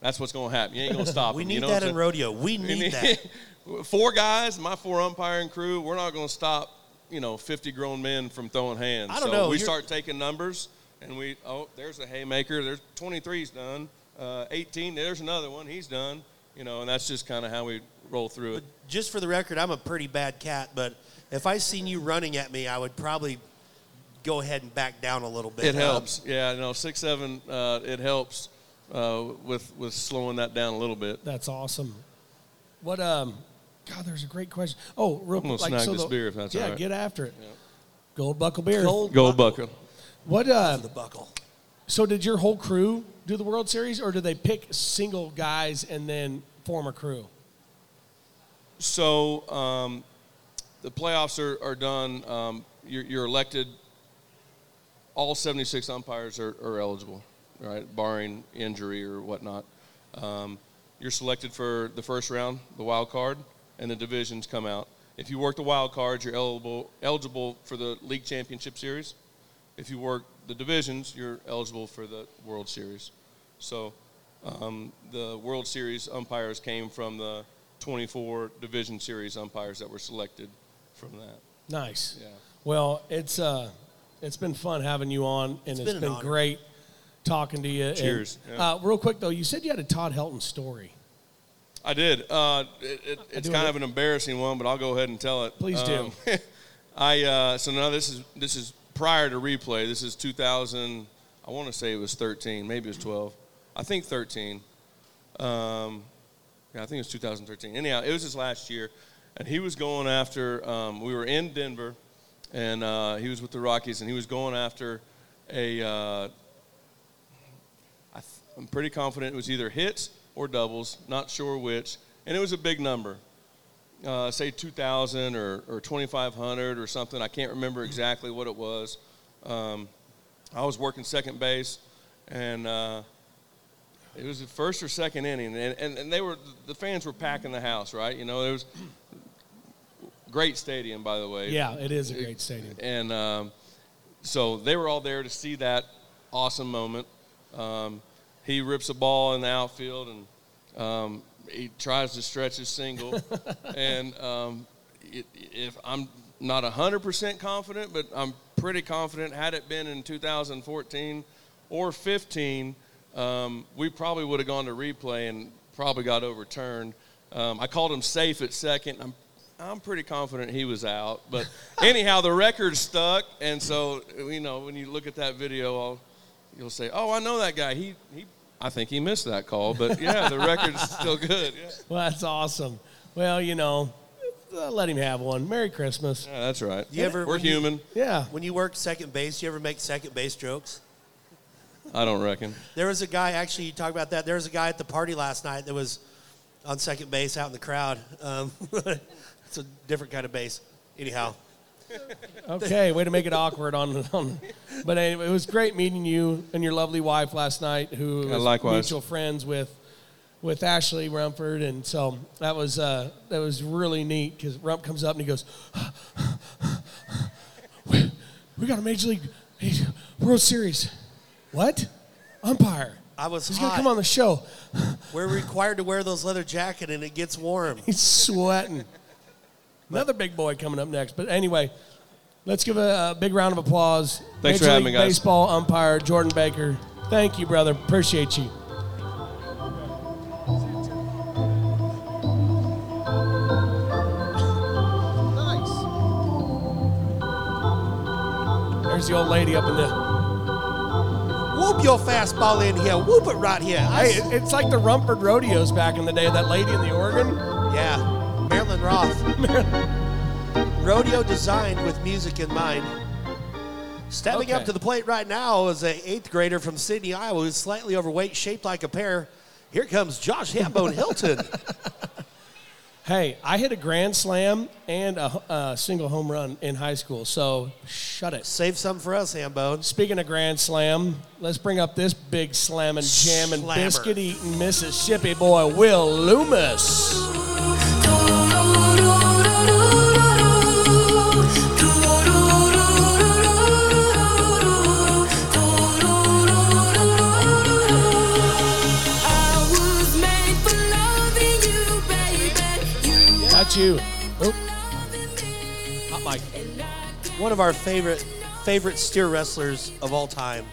[SPEAKER 4] That's what's going to happen. You ain't going to stop
[SPEAKER 3] We
[SPEAKER 4] them.
[SPEAKER 3] need
[SPEAKER 4] you know
[SPEAKER 3] that in rodeo. We
[SPEAKER 4] We
[SPEAKER 3] need
[SPEAKER 4] need-
[SPEAKER 3] that. (laughs)
[SPEAKER 4] four guys, my four umpiring crew, we're not going to stop, you know, 50 grown men from throwing hands.
[SPEAKER 3] I don't
[SPEAKER 4] so
[SPEAKER 3] know,
[SPEAKER 4] We
[SPEAKER 3] you're-
[SPEAKER 4] start taking numbers, and we, oh, there's a haymaker. There's 23's done. Uh, 18, there's another one. He's done. You know, and that's just kind of how we roll through it.
[SPEAKER 3] Just for the record, I'm a pretty bad cat, but if I seen you running at me, I would probably go ahead and back down a little bit.
[SPEAKER 4] It
[SPEAKER 3] Um,
[SPEAKER 4] helps. Yeah, no, six seven. Uh, it helps uh, with with slowing that down a little bit.
[SPEAKER 2] That's awesome. What um, God, there's a great question. Oh, real
[SPEAKER 4] I'm gonna
[SPEAKER 2] quick, like
[SPEAKER 4] snag
[SPEAKER 2] so
[SPEAKER 4] this
[SPEAKER 2] the-
[SPEAKER 4] beer if that's
[SPEAKER 2] yeah,
[SPEAKER 4] all right.
[SPEAKER 2] get after it. Gold buckle beer.
[SPEAKER 3] Gold
[SPEAKER 4] Gold bucket.
[SPEAKER 2] What? Uh,
[SPEAKER 3] The buckle.
[SPEAKER 2] so did your whole crew do the World Series, or did they pick single guys and then form a crew?
[SPEAKER 4] So um, the playoffs are, are done. Um, you're, you're elected. All 76 umpires are, are eligible, right? Barring injury or whatnot. Um, you're selected for the first round, the wild card, and the divisions come out. If you work the wild cards, you're eligible eligible for the league championship series. If you work the divisions, you're eligible for the World Series. So um, the World Series umpires came from the 24 division series umpires that were selected from that.
[SPEAKER 2] Nice.
[SPEAKER 4] Yeah.
[SPEAKER 2] Well, it's uh, it's been fun having you on, and
[SPEAKER 3] It's
[SPEAKER 2] it's
[SPEAKER 3] been
[SPEAKER 2] been, great talking to you. And,
[SPEAKER 4] Cheers. Yeah.
[SPEAKER 2] uh, real quick though, you said you had a Todd Helton story.
[SPEAKER 4] I did. Uh, it, it, it's
[SPEAKER 2] do
[SPEAKER 4] kind
[SPEAKER 2] it.
[SPEAKER 4] of an embarrassing one, but I'll go ahead and tell it.
[SPEAKER 2] Please do.
[SPEAKER 4] Um, (laughs) I uh, so now this is this is prior to replay. This is 2000. I want to say it was 13, maybe it was 12. I think 13. Um, yeah, I think it was 2013. Anyhow, it was his last year, and he was going after. Um, we were in Denver, and uh, he was with the Rockies, and he was going after a. Uh, I th- I'm pretty confident it was either hits or doubles, not sure which, and it was a big number. Uh, say 2,000 or, or 2,500 or something. I can't remember exactly what it was. Um, I was working second base, and uh, it was the first or second inning, and, and, and they were the fans were packing the house, right? You know, there was great stadium, by the way.
[SPEAKER 2] Yeah, it is a great stadium.
[SPEAKER 4] And um, so they were all there to see that awesome moment. Um, he rips a ball in the outfield and um, he tries to stretch his single. (laughs) and um, it, if I'm not 100% confident, but I'm pretty confident, had it been in 2014 or 15, um, we probably would have gone to replay and probably got overturned. Um, I called him safe at second. I'm I'm pretty confident he was out. But (laughs) anyhow, the record stuck, and so you know when you look at that video, I'll, you'll say, "Oh, I know that guy. He he." I think he missed that call, but (laughs) yeah, the record's still good. Yeah.
[SPEAKER 2] Well, that's awesome. Well, you know, uh, let him have one. Merry Christmas.
[SPEAKER 4] yeah, that's right.
[SPEAKER 3] You ever-
[SPEAKER 4] We're
[SPEAKER 3] when you-
[SPEAKER 4] human.
[SPEAKER 2] Yeah.
[SPEAKER 3] When you work second base, you ever make second base jokes?
[SPEAKER 4] I don't reckon.
[SPEAKER 3] There was a guy, actually, you talk about that. There was a guy at the party last night that was on second base out in the crowd. Um, (laughs) it's a different kind of base. Anyhow,
[SPEAKER 2] Okay, way to make it awkward on, on but anyway, it was great meeting you and your lovely wife last night who
[SPEAKER 4] Yeah, likewise.
[SPEAKER 2] mutual friends with with Ashley Rumford and so that was uh, that was really neat cuz Rump comes up and he goes we, we got a major league World Series. What? Umpire.
[SPEAKER 3] I was
[SPEAKER 2] He's going to
[SPEAKER 3] hot.
[SPEAKER 2] come on the show.
[SPEAKER 3] we're required to wear those leather jacket and it gets warm. (laughs)
[SPEAKER 2] He's sweating. Another big boy coming up next. But anyway, let's give a, a big round of applause.
[SPEAKER 4] Thanks for
[SPEAKER 2] Major
[SPEAKER 4] having me, guys.
[SPEAKER 2] Baseball umpire Jordan Baker. Thank you, brother. Appreciate you. Nice. There's the old lady up in the.
[SPEAKER 3] Whoop your fastball in here. Whoop it right here. I-
[SPEAKER 2] Hey, it- it's like the Rumford rodeos back in the day. That lady in the organ.
[SPEAKER 3] yeah, Marilyn Roth. (laughs) Rodeo designed with music in mind. Stepping up
[SPEAKER 2] Okay.
[SPEAKER 3] to the plate right now is a eighth grader from Sidney, Iowa, who's slightly overweight, shaped like a pear. Here comes Josh Hambone Hilton. (laughs)
[SPEAKER 2] Hey, I hit a grand slam and a, a single home run in high school. So shut it.
[SPEAKER 3] Save some for us, Hambone.
[SPEAKER 2] Speaking of Grand Slam, let's bring up this big slamming, jamming,
[SPEAKER 3] Slammer.
[SPEAKER 2] biscuit eating Mississippi boy, Will Loomis. That's you. Oh. Hot mic.
[SPEAKER 3] One of our favorite favorite steer wrestlers of all time.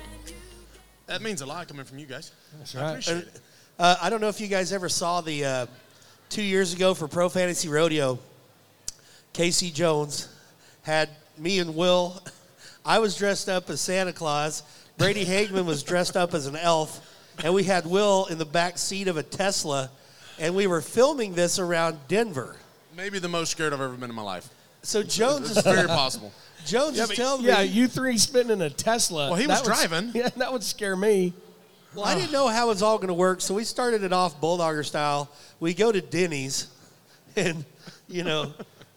[SPEAKER 5] That means a lot coming from you guys.
[SPEAKER 2] That's
[SPEAKER 5] I
[SPEAKER 2] right.
[SPEAKER 5] appreciate it.
[SPEAKER 3] Uh, I don't know if you guys ever saw the uh, two years ago for Pro Fantasy Rodeo. Casey Jones had me and Will. I was dressed up as Santa Claus. Brady Hagman was dressed up as an elf, and we had Will in the back seat of a Tesla, and we were filming this around Denver.
[SPEAKER 5] Maybe the most scared I've ever been in my life.
[SPEAKER 3] So Jones is
[SPEAKER 5] very possible.
[SPEAKER 3] Jones
[SPEAKER 2] Yeah,
[SPEAKER 3] is telling
[SPEAKER 2] yeah,
[SPEAKER 3] me.
[SPEAKER 2] you three spitting in a Tesla.
[SPEAKER 5] Well, he
[SPEAKER 2] that
[SPEAKER 5] was
[SPEAKER 2] would-
[SPEAKER 5] driving. (laughs)
[SPEAKER 2] Yeah, that would scare me.
[SPEAKER 3] Well, I didn't know how it's all going to work, so we started it off bulldogger style. We go to Denny's, (laughs) and you know,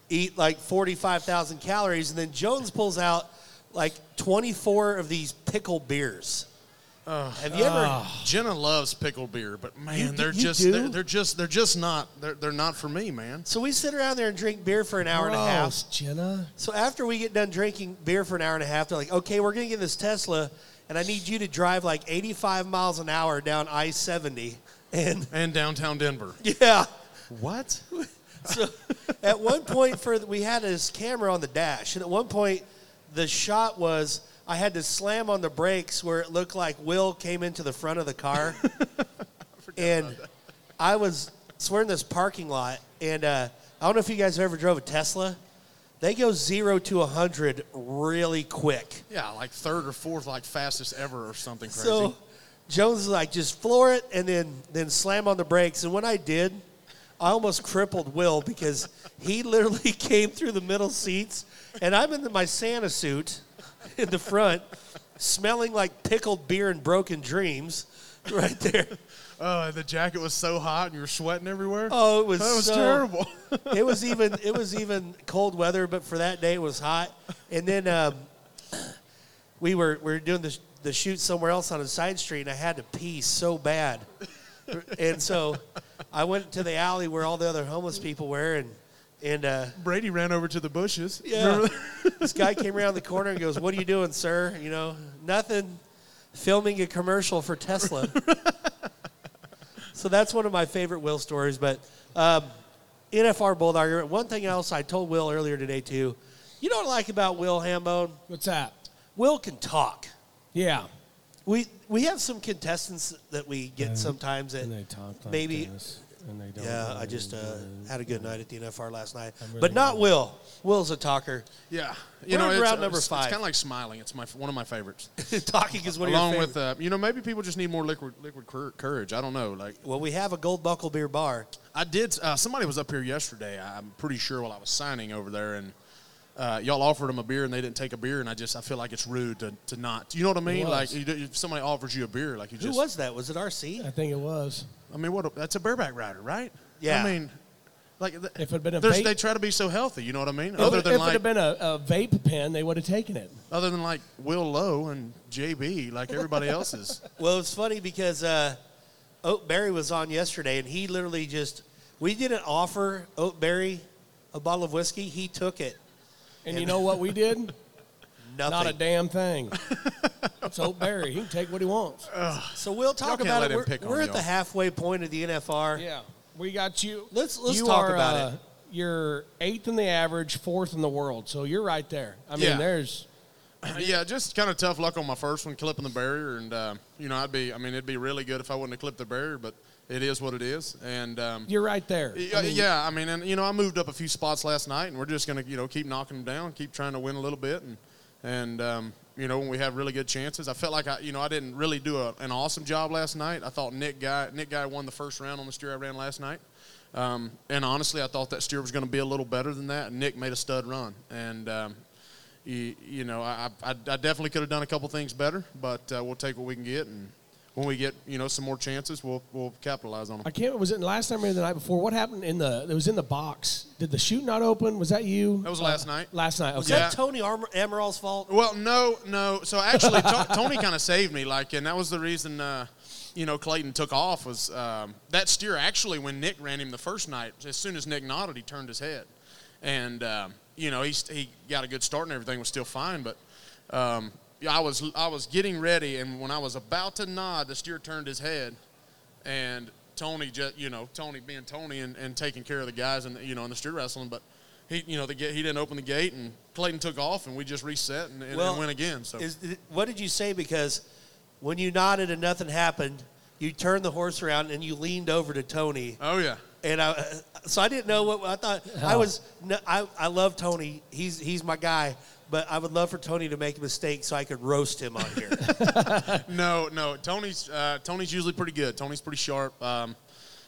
[SPEAKER 3] eat like forty-five thousand calories, and then Jones pulls out like twenty-four of these pickle beers. Have you ever?
[SPEAKER 5] Jenna loves pickled beer, but man,
[SPEAKER 3] You-
[SPEAKER 5] they're
[SPEAKER 3] you
[SPEAKER 5] just they're, they're just they're just not they're, they're not for me, man.
[SPEAKER 3] So we sit around there and drink beer for an hour and a half.
[SPEAKER 2] Jenna.
[SPEAKER 3] So after we get done drinking beer for an hour and a half, they're like, "Okay, we're going to get this Tesla, and I need you to drive like 85 miles an hour down I-70." (laughs) And (laughs)
[SPEAKER 5] And downtown Denver.
[SPEAKER 3] yeah.
[SPEAKER 5] What? (laughs)
[SPEAKER 3] So at one point, for we had this camera on the dash, and at one point, the shot was I had to slam on the brakes where it looked like Will came into the front of the car, (laughs) and I was so we're in this parking lot, and uh, I don't know if you guys ever drove a Tesla. They go zero to a hundred really quick.
[SPEAKER 5] Yeah, like third or fourth, like fastest ever or something crazy.
[SPEAKER 3] So Jones is like, just floor it and then then slam on the brakes. And when I did, I almost crippled Will because he (laughs) literally (laughs) came through the middle seats, and I'm in my Santa suit in the front, smelling like pickled beer and broken dreams, right there.
[SPEAKER 5] oh, the jacket was so hot and you were sweating everywhere.
[SPEAKER 3] Oh, it was
[SPEAKER 5] that was
[SPEAKER 3] so-
[SPEAKER 5] terrible. (laughs)
[SPEAKER 3] it was (laughs) even it was even cold weather, but for that day it was hot. And then um, we were we were doing the the shoot somewhere else on a side street, and I had to pee so bad, and so I went to the alley where all the other homeless people were, and and uh,
[SPEAKER 5] Brady ran over to the bushes.
[SPEAKER 3] yeah, this guy came around the (laughs) corner and goes, "What are you doing, sir? You know, nothing. Filming a commercial for Tesla." so that's one of my favorite Will stories. But um, NFR argument. One thing else I told Will earlier today too. You know what I like about Will Hambone?
[SPEAKER 2] What's that?
[SPEAKER 3] Will can talk.
[SPEAKER 2] Yeah.
[SPEAKER 3] We we have some contestants that we get sometimes that
[SPEAKER 2] And they talk like
[SPEAKER 3] maybe.
[SPEAKER 2] this, and they don't
[SPEAKER 3] Yeah,
[SPEAKER 2] really
[SPEAKER 3] I just uh, had a good night at the NFR last night,
[SPEAKER 2] really
[SPEAKER 3] but not. Will. Will's a talker.
[SPEAKER 5] Yeah,
[SPEAKER 3] We're
[SPEAKER 5] you know, it's,
[SPEAKER 3] round
[SPEAKER 5] uh,
[SPEAKER 3] number
[SPEAKER 5] it's,
[SPEAKER 3] five.
[SPEAKER 5] It's kind of like smiling. It's my one of my favorites. (laughs)
[SPEAKER 3] Talking is one of
[SPEAKER 5] Along
[SPEAKER 3] your
[SPEAKER 5] with, uh, you know, maybe people just need more liquid liquid courage. I don't know. Like
[SPEAKER 3] Well, we have a gold buckle beer bar.
[SPEAKER 5] I did. Uh, somebody was up here yesterday. I'm pretty sure while I was signing over there, and uh, y'all offered them a beer, and they didn't take a beer, and I just I feel like it's rude to, to not. You know what I mean? Like you, if somebody offers you a beer, like you
[SPEAKER 3] Who
[SPEAKER 5] just.
[SPEAKER 3] was that? Was it RC?
[SPEAKER 2] I think it was.
[SPEAKER 5] I mean, what? A, that's a bareback rider, right?
[SPEAKER 3] Yeah.
[SPEAKER 5] I mean, like th-
[SPEAKER 2] If it had been a
[SPEAKER 5] there's-
[SPEAKER 2] vape-
[SPEAKER 5] they try to be so healthy. You know what I mean? Other
[SPEAKER 2] it-
[SPEAKER 5] than
[SPEAKER 2] if it
[SPEAKER 5] like
[SPEAKER 2] had been a, a vape pen, they would have taken it.
[SPEAKER 5] other than like Will Lowe and JB, like everybody else's. (laughs)
[SPEAKER 3] Well, it's funny because uh, Ote Berry was on yesterday, and he literally just we didn't offer Ote Berry a bottle of whiskey. He took it.
[SPEAKER 2] And you know what we did?
[SPEAKER 3] Nothing. (laughs)
[SPEAKER 2] Not a damn thing. (laughs) so Berry, He can take what he wants.
[SPEAKER 3] so we'll talk
[SPEAKER 5] can't
[SPEAKER 3] about
[SPEAKER 5] let
[SPEAKER 3] it.
[SPEAKER 5] him
[SPEAKER 3] We're,
[SPEAKER 5] pick on
[SPEAKER 3] we're at
[SPEAKER 5] y'all.
[SPEAKER 3] the halfway point of the NFR.
[SPEAKER 2] Yeah, we got you.
[SPEAKER 3] Let's- let's
[SPEAKER 2] you
[SPEAKER 3] talk
[SPEAKER 2] are,
[SPEAKER 3] about
[SPEAKER 2] uh,
[SPEAKER 3] it.
[SPEAKER 2] You're eighth in the average, fourth in the world. So you're right there. I mean,
[SPEAKER 5] Yeah.
[SPEAKER 2] there's (clears throat)
[SPEAKER 5] yeah, just kind of tough luck on my first one, clipping the barrier, and uh, you know, I'd be. I mean, it'd be really good if I wouldn't have clipped the barrier, but it is what it is, and. Um,
[SPEAKER 2] you're right there.
[SPEAKER 5] Yeah,
[SPEAKER 2] I mean,
[SPEAKER 5] yeah, I mean, and you know, I moved up a few spots last night, and we're just gonna, you know, keep knocking them down, keep trying to win a little bit, and and um, you know, when we have really good chances, I felt like I, you know, I didn't really do a, an awesome job last night. I thought Nick guy, Nick guy won the first round on the steer I ran last night, um, and honestly, I thought that steer was going to be a little better than that. And Nick made a stud run, and um, you, you know, I, I, I definitely could have done a couple things better, but uh, we'll take what we can get, and when we get, you know, some more chances, we'll we'll capitalize on them.
[SPEAKER 2] I can't. Was it last time or the night before? What happened in the? It was in the box. Did the chute not open? Was that you?
[SPEAKER 5] That was last night.
[SPEAKER 2] Last night.
[SPEAKER 3] Was
[SPEAKER 2] Okay.
[SPEAKER 3] that Tony Arm- Amaral's fault?
[SPEAKER 5] Well, no, no. So actually, To- (laughs) Tony kind of saved me. Like, and that was the reason, uh, you know, Clayton took off. Was um, that steer actually when Nick ran him the first night? As soon as Nick nodded, he turned his head, and um, you know, he he got a good start and everything was still fine. But um, yeah, I was I was getting ready, and when I was about to nod, the steer turned his head, and Tony just you know Tony being Tony and, and taking care of the guys and you know in the steer wrestling, but. He, you know, the gate, he didn't open the gate, and Clayton took off, and we just reset and, and, and went again. So
[SPEAKER 3] Is, what did you say? Because when you nodded and nothing happened, you turned the horse around and you leaned over to Tony.
[SPEAKER 5] Oh yeah.
[SPEAKER 3] And I, so I didn't know what I thought. I
[SPEAKER 2] oh.
[SPEAKER 3] was, I, I love Tony. He's, he's my guy. But I would love for Tony to make a mistake so I could roast him on here. (laughs)
[SPEAKER 5] No, no. Tony's uh, Tony's usually pretty good. Tony's pretty sharp. Um,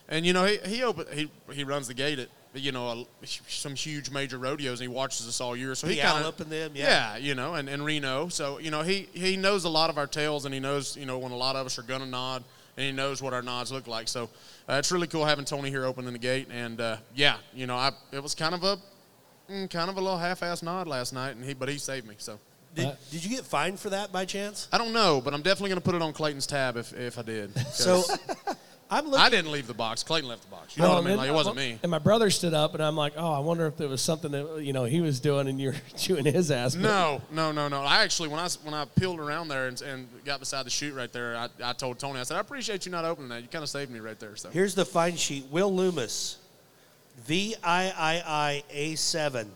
[SPEAKER 5] and you know he he open, he he runs the gate at you know, a, some huge major rodeos, and he watches us all year. So he kind
[SPEAKER 3] Allop and them, yeah.
[SPEAKER 5] yeah, you know, and, and Reno. So you know, he he knows a lot of our tails, and he knows you know when a lot of us are gonna nod, and he knows what our nods look like. So uh, it's really cool having Tony here opening the gate, and uh, yeah, you know, I it was kind of a mm, kind of a little half-ass nod last night, and he but he saved me. So
[SPEAKER 3] Did, did you get fined for that by chance?
[SPEAKER 5] I don't know, but I'm definitely gonna put it on Clayton's tab if if I did. 'cause (laughs)
[SPEAKER 3] So (laughs) I'm looking.
[SPEAKER 5] I didn't leave the box. Clayton left the box. You know what I mean?
[SPEAKER 2] then-
[SPEAKER 5] Like it wasn't me.
[SPEAKER 2] And my brother stood up, and I'm like, oh, I wonder if there was something that you know he was doing, and you're (laughs) chewing his ass. But-
[SPEAKER 5] No, no, no, no. I actually, when I when I peeled around there and, and got beside the chute right there, I, I told Tony, I said, I appreciate you not opening that. You kind of saved me right there. So
[SPEAKER 3] Here's the fine sheet. Will Loomis, VIII A7,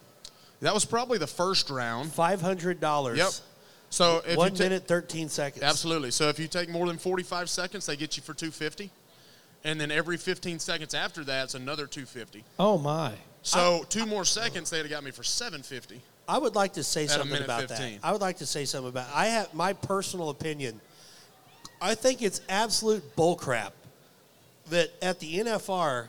[SPEAKER 5] that was probably the first round.
[SPEAKER 3] $500.
[SPEAKER 5] Yep. So if
[SPEAKER 3] One
[SPEAKER 5] you ta-
[SPEAKER 3] minute, 13 seconds.
[SPEAKER 5] absolutely. So if you take more than 45 seconds, they get you for 250, and then every 15 seconds after that, it's another 250.
[SPEAKER 2] Oh my.
[SPEAKER 5] So two more seconds, they'd have got me for 750.
[SPEAKER 3] I would like to say something about
[SPEAKER 5] 15.
[SPEAKER 3] that. I would like to say something about. I have my personal opinion. I think it's absolute bullcrap that at the NFR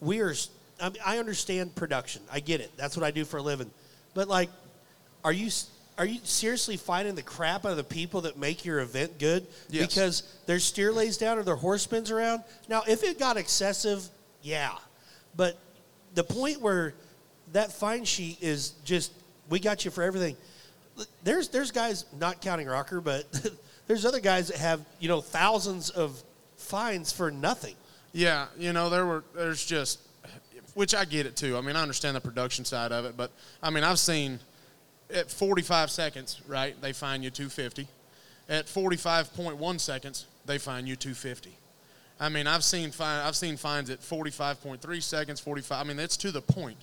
[SPEAKER 3] we are. I, mean, I understand production. I get it. That's what I do for a living. But like, are you are you seriously fighting the crap out of the people that make your event good
[SPEAKER 5] Yes.
[SPEAKER 3] because their steer lays down or their horse spins around? Now, if it got excessive, yeah, but the point where that fine sheet is just we got you for everything. There's there's guys not counting Rocker, but (laughs) there's other guys that have you know thousands of fines for nothing.
[SPEAKER 5] Yeah, you know, there were there's just which I get it too. I mean, I understand the production side of it, but I mean, I've seen at 45 seconds, right? They fine you 250. At 45.1 seconds, they fine you 250. I mean, I've seen fine, I've seen fines at 45.3 seconds, 45. I mean, it's to the point,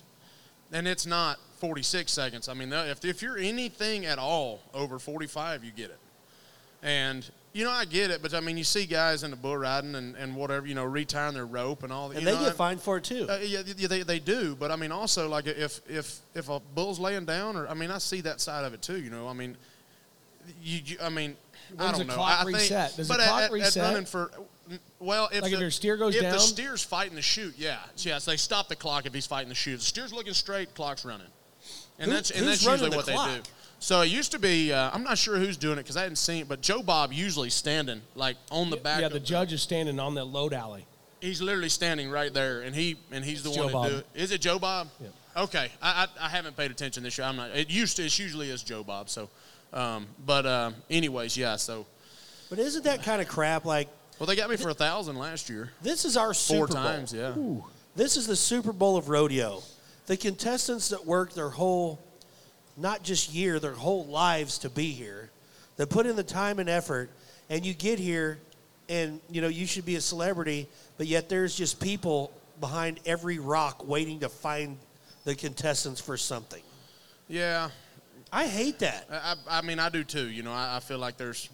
[SPEAKER 5] and it's not 46 seconds. I mean, if if you're anything at all over 45, you get it. And you know, I get it, but I mean, you see guys in the bull riding and, and whatever, you know, retiring their rope and all.
[SPEAKER 3] And they
[SPEAKER 5] know,
[SPEAKER 3] get fined for it too.
[SPEAKER 5] uh, yeah, yeah, they, they do, but I mean, also like if if if a bull's laying down, or I mean, I see that side of it too. You know, I mean, you, you I mean, I don't know.
[SPEAKER 2] clock
[SPEAKER 5] I think,
[SPEAKER 2] reset? Does the
[SPEAKER 5] but at-
[SPEAKER 2] clock
[SPEAKER 5] at, at
[SPEAKER 2] reset?
[SPEAKER 5] running for, well, if
[SPEAKER 2] Like if
[SPEAKER 5] the,
[SPEAKER 2] your steer goes
[SPEAKER 5] if
[SPEAKER 2] down?
[SPEAKER 5] the steer's fighting the chute, yeah, yes, they stop the clock if he's fighting the chute. The steer's looking straight, clock's running, and
[SPEAKER 3] Who-
[SPEAKER 5] that's and that's usually
[SPEAKER 3] the
[SPEAKER 5] what they do. So it used to be. Uh, I'm not sure who's doing it because I hadn't seen it, but Joe Bob usually standing like on the back.
[SPEAKER 2] Yeah,
[SPEAKER 5] of
[SPEAKER 2] the judge is standing on the load alley.
[SPEAKER 5] He's literally standing right there, and he and he's the
[SPEAKER 2] It's
[SPEAKER 5] one
[SPEAKER 2] Joe
[SPEAKER 5] to do
[SPEAKER 2] Bob.
[SPEAKER 5] it. Is it Joe Bob?
[SPEAKER 2] Yeah.
[SPEAKER 5] Okay, I, I I haven't paid attention this year. I'm not. It used to. It usually is Joe Bob. So, um, but um, anyways, yeah. So,
[SPEAKER 3] But isn't that kind of crap? Like
[SPEAKER 5] well, they got me for a thousand last year,
[SPEAKER 3] this is our Super
[SPEAKER 5] four
[SPEAKER 3] Bowl.
[SPEAKER 5] times. Yeah.
[SPEAKER 3] This is the Super Bowl of rodeo. The contestants that work their whole, not just year, their whole lives to be here, They put in the time and effort, and you get here, and you know you should be a celebrity, but yet there's just people behind every rock waiting to find the contestants for something.
[SPEAKER 5] Yeah.
[SPEAKER 3] I hate that.
[SPEAKER 5] I, I I mean, I do too. You know, I, I feel like there's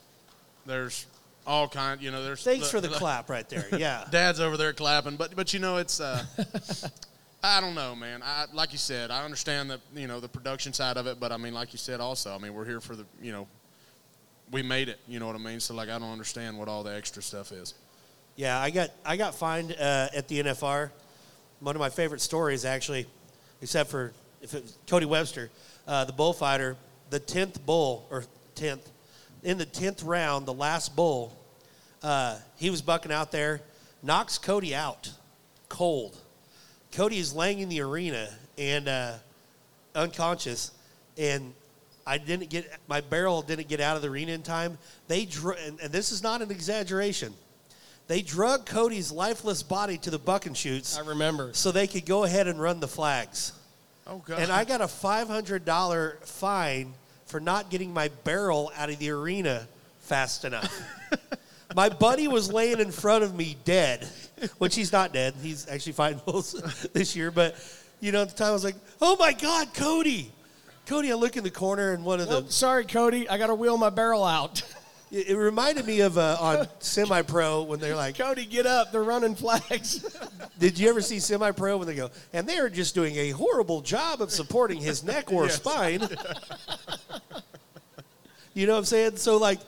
[SPEAKER 5] there's all kind. You know, there's.
[SPEAKER 3] Thanks for the (laughs) clap right there. Yeah.
[SPEAKER 5] Dad's over there clapping, but but you know it's. Uh, (laughs) I don't know, man. I like you said, I understand the you know the production side of it, but I mean, like you said, also, I mean, we're here for the you know, we made it. You know what I mean? So like, I don't understand what all the extra stuff is.
[SPEAKER 3] Yeah, I got I got fined uh, at the NFR. One of my favorite stories, actually, except for if it was Cody Webster, uh, the bullfighter, the tenth bull or tenth in the tenth round, the last bull, uh, he was bucking out there, knocks Cody out, cold. Cody is laying in the arena and uh, unconscious, and I didn't get my barrel didn't get out of the arena in time. They dr- and, and this is not an exaggeration. They drug Cody's lifeless body to the buck and shoots
[SPEAKER 2] I remember.
[SPEAKER 3] so they could go ahead and run the flags.
[SPEAKER 5] Oh God!
[SPEAKER 3] And I got a $500 fine for not getting my barrel out of the arena fast enough. (laughs) my buddy was laying in front of me dead, which he's not dead. He's actually fighting (laughs) bulls this year. But, you know, at the time I was like, oh my God, Cody. Cody, I look in the corner and one of the
[SPEAKER 2] sorry, Cody. I got to wheel my barrel out.
[SPEAKER 3] It, it reminded me of uh, on Semi Pro when they're like,
[SPEAKER 2] Cody, get up. They're running flags. (laughs)
[SPEAKER 3] Did you ever see Semi Pro when they go, and they are just doing a horrible job of supporting his neck or spine? (laughs) you know what I'm saying? So like,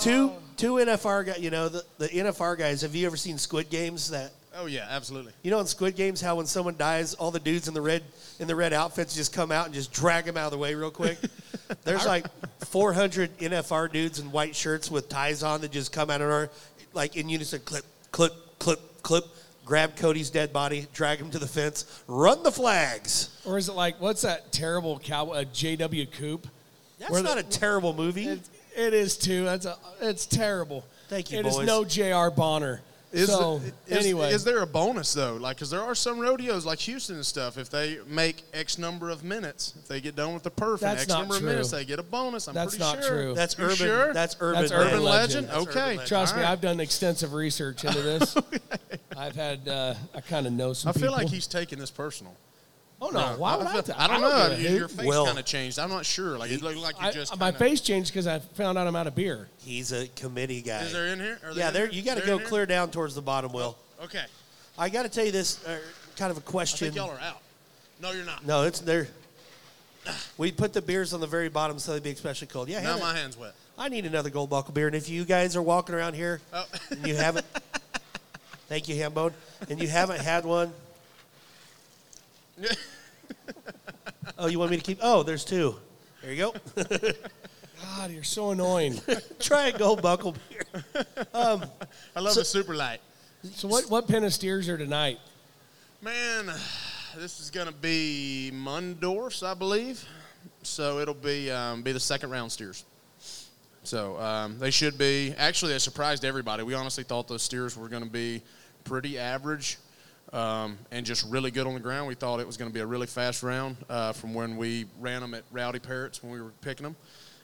[SPEAKER 3] two two NFR guys. You know the, the NFR guys. Have you ever seen Squid Games? That
[SPEAKER 5] Oh yeah, absolutely.
[SPEAKER 3] You know in Squid Games how when someone dies, all the dudes in the red in the red outfits just come out and just drag them out of the way real quick. (laughs) There's like 400 NFR dudes in white shirts with ties on that just come out and are like in unison, clip, clip, clip, clip. Grab Cody's dead body, drag him to the fence, run the flags.
[SPEAKER 2] Or is it like what's that terrible cowboy uh, J.W. Coop?
[SPEAKER 3] That's
[SPEAKER 2] Where
[SPEAKER 3] not
[SPEAKER 2] the-
[SPEAKER 3] a terrible movie.
[SPEAKER 2] It, it is too. That's a. It's terrible.
[SPEAKER 3] Thank you,
[SPEAKER 2] It is
[SPEAKER 3] boys.
[SPEAKER 2] no J.R. Bonner.
[SPEAKER 5] Is,
[SPEAKER 2] so
[SPEAKER 5] is,
[SPEAKER 2] anyway,
[SPEAKER 5] is there a bonus though? Like, because there are some rodeos like Houston and stuff. If they make X number of minutes, if they get done with the perf in
[SPEAKER 2] That's
[SPEAKER 5] X number
[SPEAKER 2] true.
[SPEAKER 5] of minutes, they get a bonus. I'm
[SPEAKER 2] That's
[SPEAKER 5] pretty
[SPEAKER 2] not
[SPEAKER 5] sure.
[SPEAKER 2] true.
[SPEAKER 3] That's
[SPEAKER 5] You
[SPEAKER 3] urban.
[SPEAKER 5] Sure?
[SPEAKER 3] That's urban.
[SPEAKER 2] That's urban
[SPEAKER 5] urban
[SPEAKER 2] legend.
[SPEAKER 5] legend.
[SPEAKER 3] That's urban
[SPEAKER 5] okay,
[SPEAKER 3] legend.
[SPEAKER 2] trust me, I've done extensive research into this. (laughs) I've had. Uh, I kind of know some.
[SPEAKER 5] I feel like he's taking this personal.
[SPEAKER 2] Oh no! Why would I?
[SPEAKER 5] I,
[SPEAKER 2] ta-
[SPEAKER 5] I don't know.
[SPEAKER 2] give a
[SPEAKER 5] Your, face
[SPEAKER 3] Will.
[SPEAKER 5] kind of changed. I'm not sure. Like it looked like you
[SPEAKER 2] I-
[SPEAKER 5] just
[SPEAKER 2] my
[SPEAKER 5] kinda-
[SPEAKER 2] face changed because I found out I'm out of beer.
[SPEAKER 3] He's a committee guy.
[SPEAKER 5] Is there in here? Are they
[SPEAKER 3] yeah, there. You got to go
[SPEAKER 5] in here?
[SPEAKER 3] clear down towards the bottom, Will.
[SPEAKER 5] Okay.
[SPEAKER 3] I got to tell you this uh, kind of a question.
[SPEAKER 5] think y'all are out. No, you're not.
[SPEAKER 3] No, it's there. We put the beers on the very bottom so they'd be especially cold. Yeah,
[SPEAKER 5] Now
[SPEAKER 3] Hannah,
[SPEAKER 5] my hand's wet.
[SPEAKER 3] I need another gold buckle beer. And if you guys are walking around here
[SPEAKER 5] Oh.
[SPEAKER 3] and you haven't, (laughs) thank you, Hambone, and you haven't had one, (laughs) oh, you want me to keep? Oh, there's two. There you go. (laughs)
[SPEAKER 2] God, you're so annoying. (laughs)
[SPEAKER 3] Try a gold buckle beer.
[SPEAKER 5] I love the super light.
[SPEAKER 2] so what? What pen of steers are tonight?
[SPEAKER 5] Man, this is going to be Mundorf's, I believe. So it'll be um, be the second round steers. So um, they should be. Actually, they surprised everybody. We honestly thought those steers were going to be pretty average um, and just really good on the ground. We thought it was going to be a really fast round uh, from when we ran them at Rowdy Parrott's when we were picking them.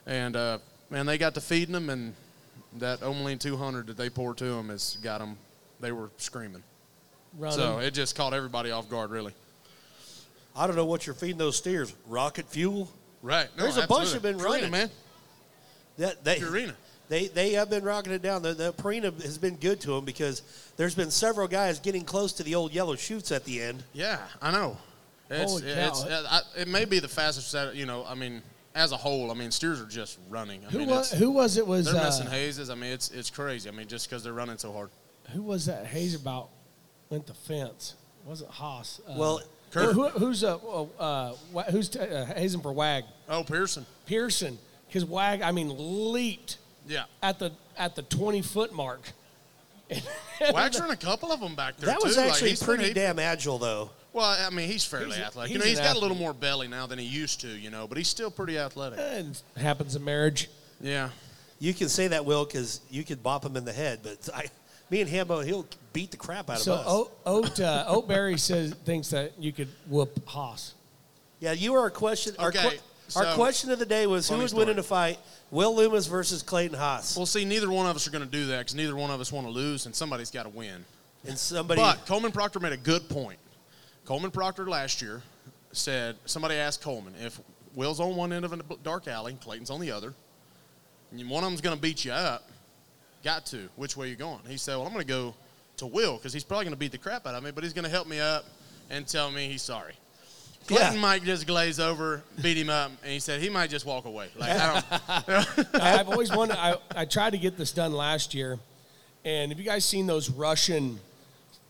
[SPEAKER 5] And uh, man, they got to feeding them, and that Omolene 200 that they poured to them has got them. They were screaming.
[SPEAKER 2] Running.
[SPEAKER 5] So it just caught everybody off guard, really.
[SPEAKER 3] I don't know what you're feeding those steers. Rocket fuel.
[SPEAKER 5] Right. No,
[SPEAKER 3] There's a bunch
[SPEAKER 5] absolutely.
[SPEAKER 3] have been
[SPEAKER 5] Purina,
[SPEAKER 3] running.
[SPEAKER 5] man.
[SPEAKER 3] That they
[SPEAKER 5] Purina.
[SPEAKER 3] They they have been rocking it down. The, the Purina has been good to them because there's been several guys getting close to the old yellow shoots at the end.
[SPEAKER 5] Yeah, I know. It's,
[SPEAKER 2] Holy cow.
[SPEAKER 5] uh, I, it may be the fastest. set- You know, I mean, as a whole, I mean, steers are just running. I
[SPEAKER 2] who
[SPEAKER 5] mean,
[SPEAKER 2] was? Who was it? Was
[SPEAKER 5] they're
[SPEAKER 2] uh,
[SPEAKER 5] missing hazes. I mean, it's it's crazy. I mean, just because they're running so hard.
[SPEAKER 2] who was that? Hazer about went the fence. Was it Hass? Uh,
[SPEAKER 3] Well,
[SPEAKER 2] who, who- who's uh, uh, uh, who's t- uh, hazing for Wag?
[SPEAKER 5] Oh, Pearson.
[SPEAKER 2] Pearson, because Wag, I mean, leaped
[SPEAKER 5] Yeah.
[SPEAKER 2] at the at the twenty foot mark. (laughs)
[SPEAKER 5] Wag's running a couple of them back there
[SPEAKER 3] that was
[SPEAKER 5] too. Like,
[SPEAKER 3] actually
[SPEAKER 5] he's
[SPEAKER 3] pretty damn agile, though.
[SPEAKER 5] Well, I mean, he's fairly
[SPEAKER 2] He's a-
[SPEAKER 5] athletic.
[SPEAKER 2] he's
[SPEAKER 5] you know, he's got a little more belly now than he used to. You know, but he's still pretty athletic.
[SPEAKER 2] And happens in marriage.
[SPEAKER 5] Yeah.
[SPEAKER 3] You can say that, Will, because you could bop him in the head. But I, me and Hambo, he'll beat the crap out
[SPEAKER 2] So
[SPEAKER 3] of us.
[SPEAKER 2] Ote, Ote uh, Ote Berry says thinks that you could whoop Hass.
[SPEAKER 3] Yeah, you are a question. Our,
[SPEAKER 5] Okay,
[SPEAKER 3] que- our
[SPEAKER 5] so-
[SPEAKER 3] question of the day was who would win in a fight? Will Loomis versus Clayton Hass.
[SPEAKER 5] Well, see, neither one of us are going to do that because neither one of us want to lose, and somebody's got to win.
[SPEAKER 3] and somebody.
[SPEAKER 5] But Coleman Proctor made a good point. Coleman Proctor last year said somebody asked Coleman if Will's on one end of a dark alley, Clayton's on the other, and one of them's going to beat you up. Got to. Which way you going? He said, "Well, I'm going to go to Will because he's probably going to beat the crap out of me, but he's going to help me up and tell me he's sorry." Clayton
[SPEAKER 3] Yeah.
[SPEAKER 5] might just glaze over, beat him up, and he said he might just walk away. Like I don't.
[SPEAKER 2] I- (laughs) (laughs) I've always wanted. I, I tried to get this done last year, and have you guys seen those Russian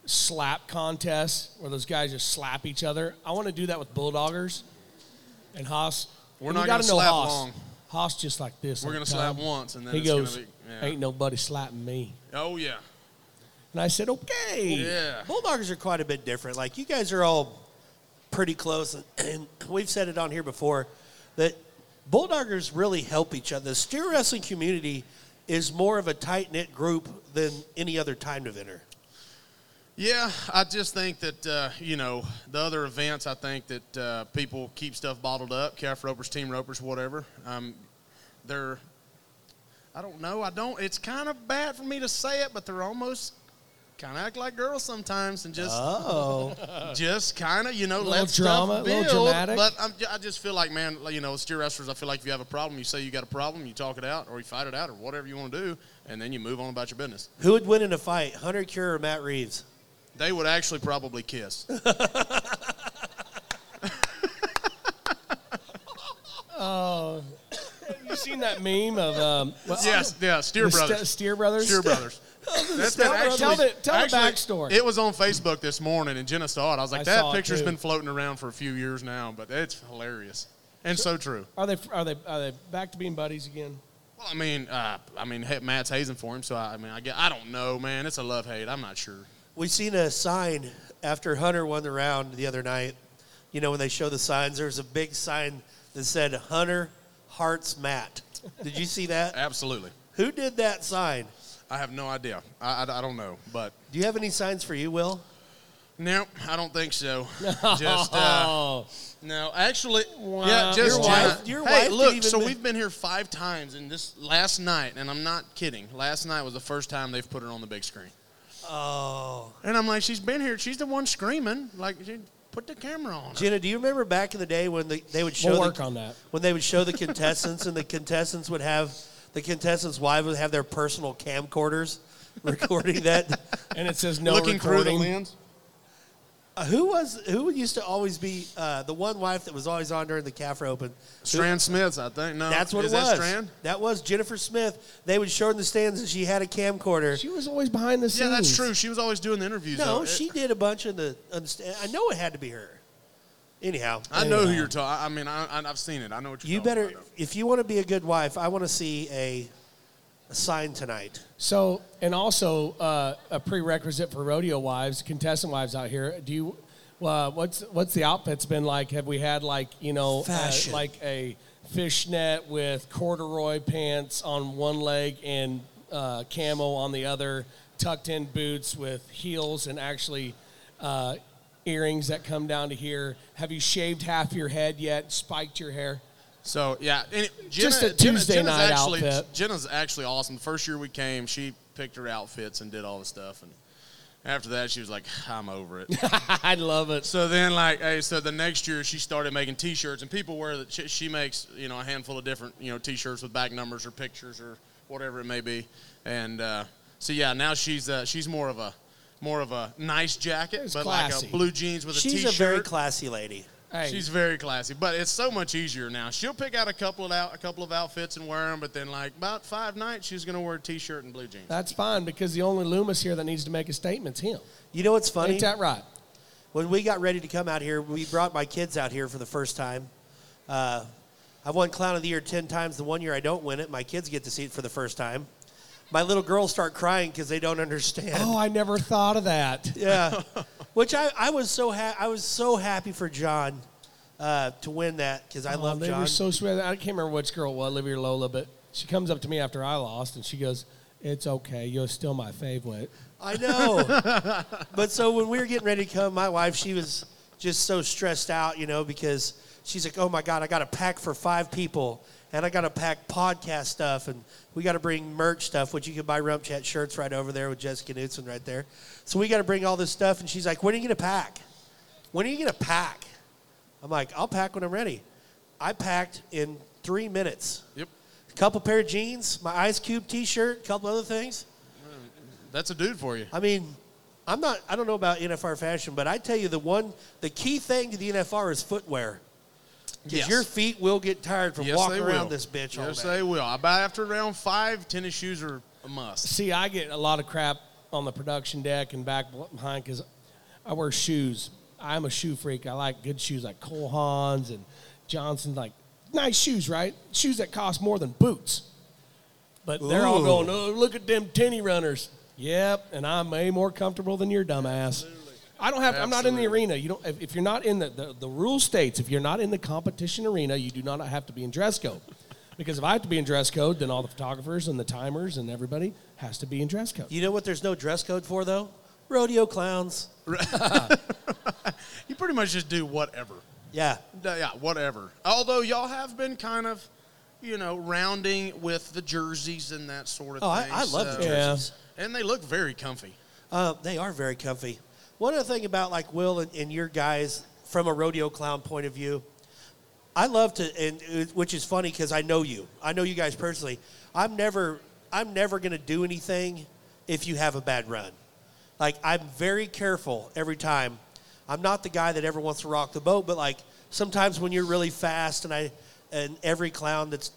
[SPEAKER 2] slap contests where those guys just slap each other? I want to do that with bulldoggers and Hass.
[SPEAKER 5] We're
[SPEAKER 2] And
[SPEAKER 5] not
[SPEAKER 2] you gotta
[SPEAKER 5] gonna
[SPEAKER 2] know
[SPEAKER 5] slap
[SPEAKER 2] Hass.
[SPEAKER 5] long.
[SPEAKER 2] Hass just like this.
[SPEAKER 5] We're gonna slap once, and then
[SPEAKER 2] he
[SPEAKER 5] it's gonna
[SPEAKER 2] goes,
[SPEAKER 5] be- yeah.
[SPEAKER 2] "Ain't nobody slapping me."
[SPEAKER 5] Oh yeah.
[SPEAKER 2] And I said, "Okay."
[SPEAKER 5] Yeah.
[SPEAKER 3] Bulldoggers are quite a bit different. Like you guys are all pretty close, and, we've said it on here before that Bulldoggers really help each other. The steer wrestling community is more of a tight knit group than any other timed eventer.
[SPEAKER 5] Yeah, I just think that uh, you know the other events. I think that uh, people keep stuff bottled up. Calf ropers, team ropers, whatever. Um, they're. I don't know. I don't. It's kind of bad for me to say it, but they're almost kind of act like girls sometimes, and just
[SPEAKER 3] Oh, (laughs)
[SPEAKER 5] just kind of you know
[SPEAKER 2] Little
[SPEAKER 5] let
[SPEAKER 2] drama,
[SPEAKER 5] stuff
[SPEAKER 2] little
[SPEAKER 5] build.
[SPEAKER 2] dramatic.
[SPEAKER 5] But I'm, I just feel like man, you know, steer wrestlers. I feel like if you have a problem, you say you got a problem, you talk it out, or you fight it out, or whatever you want to do, and then you move on about your business.
[SPEAKER 3] who would win in a fight, Hunter Cure or Matt Reeves?
[SPEAKER 5] They would actually probably kiss. (laughs)
[SPEAKER 2] Oh you seen that meme of um, well,
[SPEAKER 5] yes, yeah, steer brothers.
[SPEAKER 2] Ste- Steer brothers?
[SPEAKER 5] Steer brothers. That's
[SPEAKER 2] Tell-
[SPEAKER 5] that
[SPEAKER 2] tell the- tell the backstory.
[SPEAKER 5] It was on Facebook this morning, and Jenna saw it. I was like,
[SPEAKER 2] I
[SPEAKER 5] that picture's been floating around for a few years now, but it's hilarious and so true.
[SPEAKER 2] Are they are they are they back to being buddies again?
[SPEAKER 5] Well, I mean, uh, I mean, Matt's hazing for him, so I, I mean, I get, I don't know, man. It's a love hate. I'm not sure.
[SPEAKER 3] We seen a sign after Hunter won the round the other night. You know, when they show the signs, there was a big sign that said Hunter Hearts Matt. Did you see that? (laughs)
[SPEAKER 5] Absolutely.
[SPEAKER 3] Who did that sign?
[SPEAKER 5] I have no idea. I, I, I don't know, but
[SPEAKER 3] Do you have any signs for you, Will?
[SPEAKER 5] no, I don't think so. (laughs) Just uh, no, actually,
[SPEAKER 2] Wow.
[SPEAKER 5] yeah, just
[SPEAKER 3] Your
[SPEAKER 5] Jenna.
[SPEAKER 3] wife- your
[SPEAKER 5] hey,
[SPEAKER 3] wife didn't
[SPEAKER 5] look.
[SPEAKER 3] even
[SPEAKER 5] So
[SPEAKER 3] ma-
[SPEAKER 5] we've been here five times, and this last night, and I'm not kidding. Last night was the first time they've put her on the big screen.
[SPEAKER 3] Oh.
[SPEAKER 5] And I'm like, she's been here. She's the one screaming. Like, she- put the camera on. Her.
[SPEAKER 3] Jenna, do you remember back in the day when the, they would show
[SPEAKER 2] we'll
[SPEAKER 3] the,
[SPEAKER 2] work on that.
[SPEAKER 3] when they would show the contestants and the contestants would have the contestants' wives would have their personal camcorders (laughs) recording that. (laughs)
[SPEAKER 2] And it says no
[SPEAKER 5] Looking through the
[SPEAKER 2] recording.
[SPEAKER 5] lens.
[SPEAKER 3] Uh, who was who used to always be uh, the one wife that was always on during the CAFRA Open? Who-
[SPEAKER 5] Stran Smiths, I think. No,
[SPEAKER 3] That's what
[SPEAKER 5] is
[SPEAKER 3] it was.
[SPEAKER 5] That Stran?
[SPEAKER 3] That was Jennifer Smith. They would show her in the stands and she had a camcorder.
[SPEAKER 2] She was always behind the scenes.
[SPEAKER 5] Yeah, that's true. She was always doing the interviews.
[SPEAKER 3] no,
[SPEAKER 5] though.
[SPEAKER 3] she did a bunch of the. on the sta- I know it had to be her. Anyhow,
[SPEAKER 5] I know who you're talking. I mean, I, I, I've seen it. I know what you're
[SPEAKER 3] you
[SPEAKER 5] talking
[SPEAKER 3] better
[SPEAKER 5] about.
[SPEAKER 3] if you want to be a good wife. I want to see a, a sign tonight.
[SPEAKER 2] So, and also uh, a prerequisite for rodeo wives, contestant wives out here. Do you? Uh, what's what's the outfits been like? Have we had like you know, uh,
[SPEAKER 3] Fashion.
[SPEAKER 2] like a fishnet with corduroy pants on one leg and uh, camo on the other, tucked in boots with heels and actually uh, earrings that come down to here? Have you shaved half your head yet? Spiked your hair?
[SPEAKER 5] So yeah, Jenna,
[SPEAKER 2] Just a Tuesday
[SPEAKER 5] Jenna's
[SPEAKER 2] night
[SPEAKER 5] actually,
[SPEAKER 2] outfit.
[SPEAKER 5] Jenna's actually awesome. The first year we came, she picked her outfits and did all the stuff, and after that, she was like, "I'm over it." (laughs)
[SPEAKER 2] I love it.
[SPEAKER 5] so then, like, hey, so the next year she started making T-shirts, and people wear that. She, she makes you know a handful of different you know T-shirts with back numbers or pictures or whatever it may be, and uh, so yeah, now she's uh, she's more of a more of a nice jacket,
[SPEAKER 2] It's
[SPEAKER 5] but
[SPEAKER 2] classy.
[SPEAKER 5] like a blue jeans with a
[SPEAKER 3] She's
[SPEAKER 5] T-shirt.
[SPEAKER 3] a very classy lady.
[SPEAKER 2] Hey,
[SPEAKER 5] She's very classy, but it's so much easier now. She'll pick out a couple of out, a couple of outfits and wear them, but then like about five nights, she's gonna wear a t-shirt and blue jeans.
[SPEAKER 2] that's fine because the only Loomis here that needs to make a statement's him.
[SPEAKER 3] You know what's funny?
[SPEAKER 2] Ain't that right?
[SPEAKER 3] when we got ready to come out here, we brought my kids out here for the first time. Uh, I've won Clown of the Year 10 times. The one year I don't win it, my kids get to see it for the first time. My little girls start crying because they don't understand.
[SPEAKER 2] Oh, I never thought of that. (laughs)
[SPEAKER 3] Yeah. Which I, I was so ha- I was so happy for John uh, to win that because I
[SPEAKER 2] Oh,
[SPEAKER 3] love
[SPEAKER 2] they
[SPEAKER 3] John.
[SPEAKER 2] were so sweet. I can't remember which girl was, Olivia or Lola, but she comes up to me after I lost and she goes, "It's okay. You're still my favorite."
[SPEAKER 3] I know. but so when we were getting ready to come, my wife, she was just so stressed out, you know, because she's like, oh my God, I got to pack for five people and I got to pack podcast stuff and we got to bring merch stuff, which you can buy Rump Chat shirts right over there with Jessica Knudsen right there. So we got to bring all this stuff. And she's like, when are you going to pack? When are you going to pack? I'm like, I'll pack when I'm ready. I packed in three minutes.
[SPEAKER 5] Yep,
[SPEAKER 3] A couple pair of jeans, my Ice Cube t-shirt, a couple other things.
[SPEAKER 5] that's a dude for you.
[SPEAKER 3] I mean, I'm not. I don't know about NFR fashion, but I tell you, the one, the key thing to the NFR is footwear. Because
[SPEAKER 5] Yes.
[SPEAKER 3] your feet will get tired from
[SPEAKER 5] yes,
[SPEAKER 3] walking around
[SPEAKER 5] will.
[SPEAKER 3] this bitch all
[SPEAKER 5] Yes,
[SPEAKER 3] day.
[SPEAKER 5] they will. About after round five, tennis shoes are a must.
[SPEAKER 2] See, I get a lot of crap on the production deck and back behind because I wear shoes. I'm a shoe freak. I like good shoes like Cole Haans and Johnson, like nice shoes, right? Shoes that cost more than boots. But they're all going, oh, look at them tenny runners. Yep, and I'm way more comfortable than your dumbass. I don't have. I'm not in the arena. You don't. If, if you're not in the, the the rule states, if you're not in the competition arena, you do not have to be in dress code. Because if I have to be in dress code, then all the photographers and the timers and everybody has to be in dress code.
[SPEAKER 3] You know what? There's no dress code for though. Rodeo clowns. (laughs)
[SPEAKER 5] You pretty much just do whatever.
[SPEAKER 3] Yeah.
[SPEAKER 5] Yeah, whatever. Although y'all have been kind of, you know, rounding with the jerseys and that sort of
[SPEAKER 3] Oh, I,
[SPEAKER 5] thing.
[SPEAKER 3] I love the
[SPEAKER 5] so-
[SPEAKER 2] Yeah.
[SPEAKER 3] jerseys.
[SPEAKER 5] And they look very comfy.
[SPEAKER 3] Uh, they are very comfy. One other thing about like Will and, and your guys from a rodeo clown point of view, I love to, and which is funny because I know you. I know you guys personally. I'm never, I'm never to do anything if you have a bad run. Like I'm very careful every time. I'm not the guy that ever wants to rock the boat, but like sometimes when you're really fast, and I, and every clown that's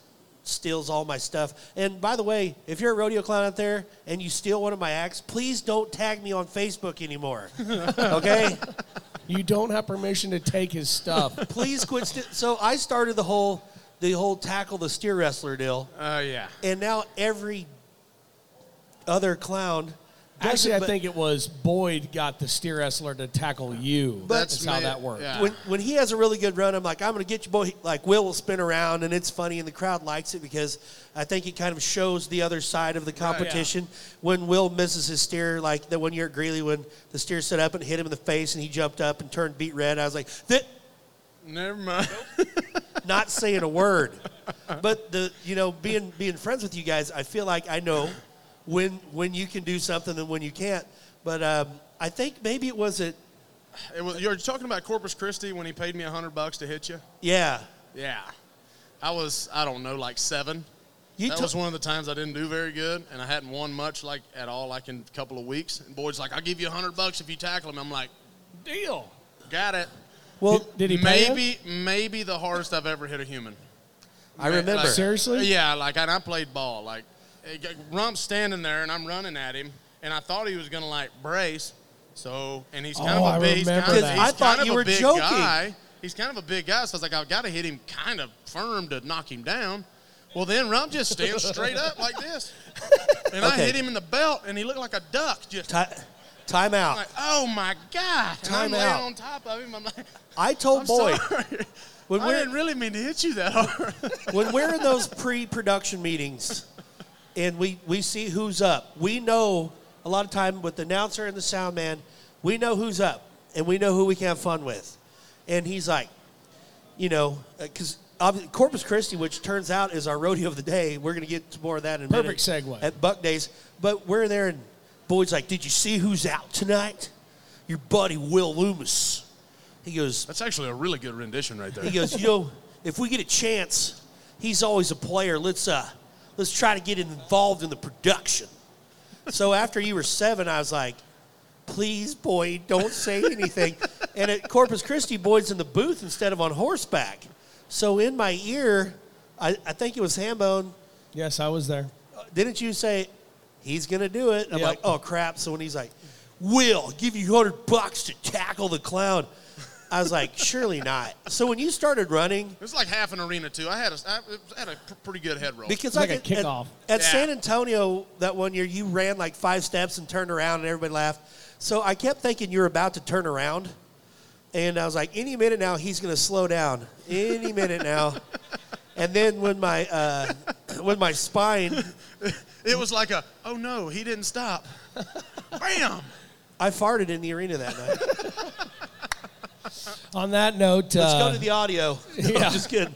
[SPEAKER 3] steals all my stuff. And by the way, if you're a rodeo clown out there and you steal one of my acts, please don't tag me on Facebook anymore. (laughs) okay?
[SPEAKER 2] You don't have permission to take his stuff. (laughs)
[SPEAKER 3] please quit. St- so I started the whole the whole tackle the steer wrestler deal,
[SPEAKER 5] Uh, yeah.
[SPEAKER 3] and now every other clown. Does
[SPEAKER 2] Actually,
[SPEAKER 3] it,
[SPEAKER 2] I think it was Boyd got the steer wrestler to tackle you.
[SPEAKER 5] That's
[SPEAKER 2] That's how
[SPEAKER 5] me-
[SPEAKER 2] that worked.
[SPEAKER 5] yeah.
[SPEAKER 3] when when he has a really good run, I'm like, I'm gonna get you, boy. Like Will will spin around, and it's funny, and the crowd likes it because I think it kind of shows the other side of the competition. When Will misses his steer, like the one year at Greeley, when the steer stood up and hit him in the face, and he jumped up and turned beet red. I was like, that.
[SPEAKER 5] Never mind. (laughs)
[SPEAKER 3] not saying a word. But the you know being being friends with you guys, I feel like I know when when you can do something and when you can't. But um, I think maybe it was it.
[SPEAKER 5] It was, you're talking about Corpus Christi when he paid me a hundred bucks to hit you.
[SPEAKER 3] Yeah,
[SPEAKER 5] Yeah. I was I don't know like seven.
[SPEAKER 3] you
[SPEAKER 5] that
[SPEAKER 3] to-
[SPEAKER 5] was one of the times I didn't do very good, and I hadn't won much like at all, like in a couple of weeks. And Boyd's like, "I'll give you a hundred bucks if you tackle him." I'm like,
[SPEAKER 2] Deal.
[SPEAKER 5] "Got it."
[SPEAKER 3] well.
[SPEAKER 2] Did he pay
[SPEAKER 5] maybe maybe the hardest I've ever hit a human.
[SPEAKER 3] I remember.
[SPEAKER 5] Like-
[SPEAKER 2] Seriously?
[SPEAKER 5] Yeah, like and I played ball. Like it got- Rump's standing there, and I'm running at him, and I thought he was gonna like brace. So and he's oh, kind
[SPEAKER 2] Oh,
[SPEAKER 5] of a big.
[SPEAKER 2] Remember
[SPEAKER 5] kind of,
[SPEAKER 3] I thought you were joking.
[SPEAKER 5] guy. He's kind of a big guy, so I was like, I've got to hit him kind of firm to knock him down. Well, then Rump just stands straight up like this, (laughs) and I hit him in the belt, and he looked like a duck. Just
[SPEAKER 3] Ti- time out.
[SPEAKER 5] I'm like, oh my god!
[SPEAKER 3] Time out.
[SPEAKER 5] on top of him. I'm like,
[SPEAKER 3] I told
[SPEAKER 5] I'm
[SPEAKER 3] Boyd when
[SPEAKER 5] I didn't really mean to hit you that hard. (laughs)
[SPEAKER 3] when we're in those pre-production meetings and we, we see who's up, we know a lot of time with the announcer and the sound man, we know who's up and we know who we can have fun with. And he's like, you know, because Corpus Christi, which turns out is our rodeo of the day, we're going to get to more of that in a
[SPEAKER 2] Perfect
[SPEAKER 3] minute.
[SPEAKER 2] segue.
[SPEAKER 3] At Buck Days. But we're there and Boyd's like, did you see who's out tonight? Your buddy Will Loomis. He goes,
[SPEAKER 5] That's actually a really good rendition right there.
[SPEAKER 3] he goes, you know, if we get a chance, he's always a player. Let's uh, let's try to get involved in the production. So after you were seven, I was like, please, Boyd, don't say anything. and at Corpus Christi, Boyd's in the booth instead of on horseback. So in my ear, I, I think it was Hambone.
[SPEAKER 2] Yes, I was there.
[SPEAKER 3] Uh, didn't you say he's gonna do it? I'm
[SPEAKER 2] Yep.
[SPEAKER 3] like, oh crap! So when he's like, "Will I'll give you hundred bucks to tackle the clown," I was like, "Surely not." So when you started running,
[SPEAKER 5] It was like half an arena too. I had a, I had a pretty good head roll.
[SPEAKER 3] Because
[SPEAKER 2] Like
[SPEAKER 3] I
[SPEAKER 2] a
[SPEAKER 3] could- at-
[SPEAKER 2] kickoff.
[SPEAKER 3] At,
[SPEAKER 5] Yeah.
[SPEAKER 3] San Antonio that one year, you ran like five steps and turned around, and everybody laughed. So I kept thinking you were about to turn around, and I was like, any minute now he's going to slow down. Any minute now. (laughs) And then when my uh, when my spine,
[SPEAKER 5] it was like a, oh no, he didn't stop. Bam!
[SPEAKER 3] I farted in the arena that night. (laughs)
[SPEAKER 2] On that note,
[SPEAKER 3] Let's
[SPEAKER 2] uh,
[SPEAKER 3] go to the audio. (laughs) No,
[SPEAKER 2] yeah.
[SPEAKER 3] Just kidding.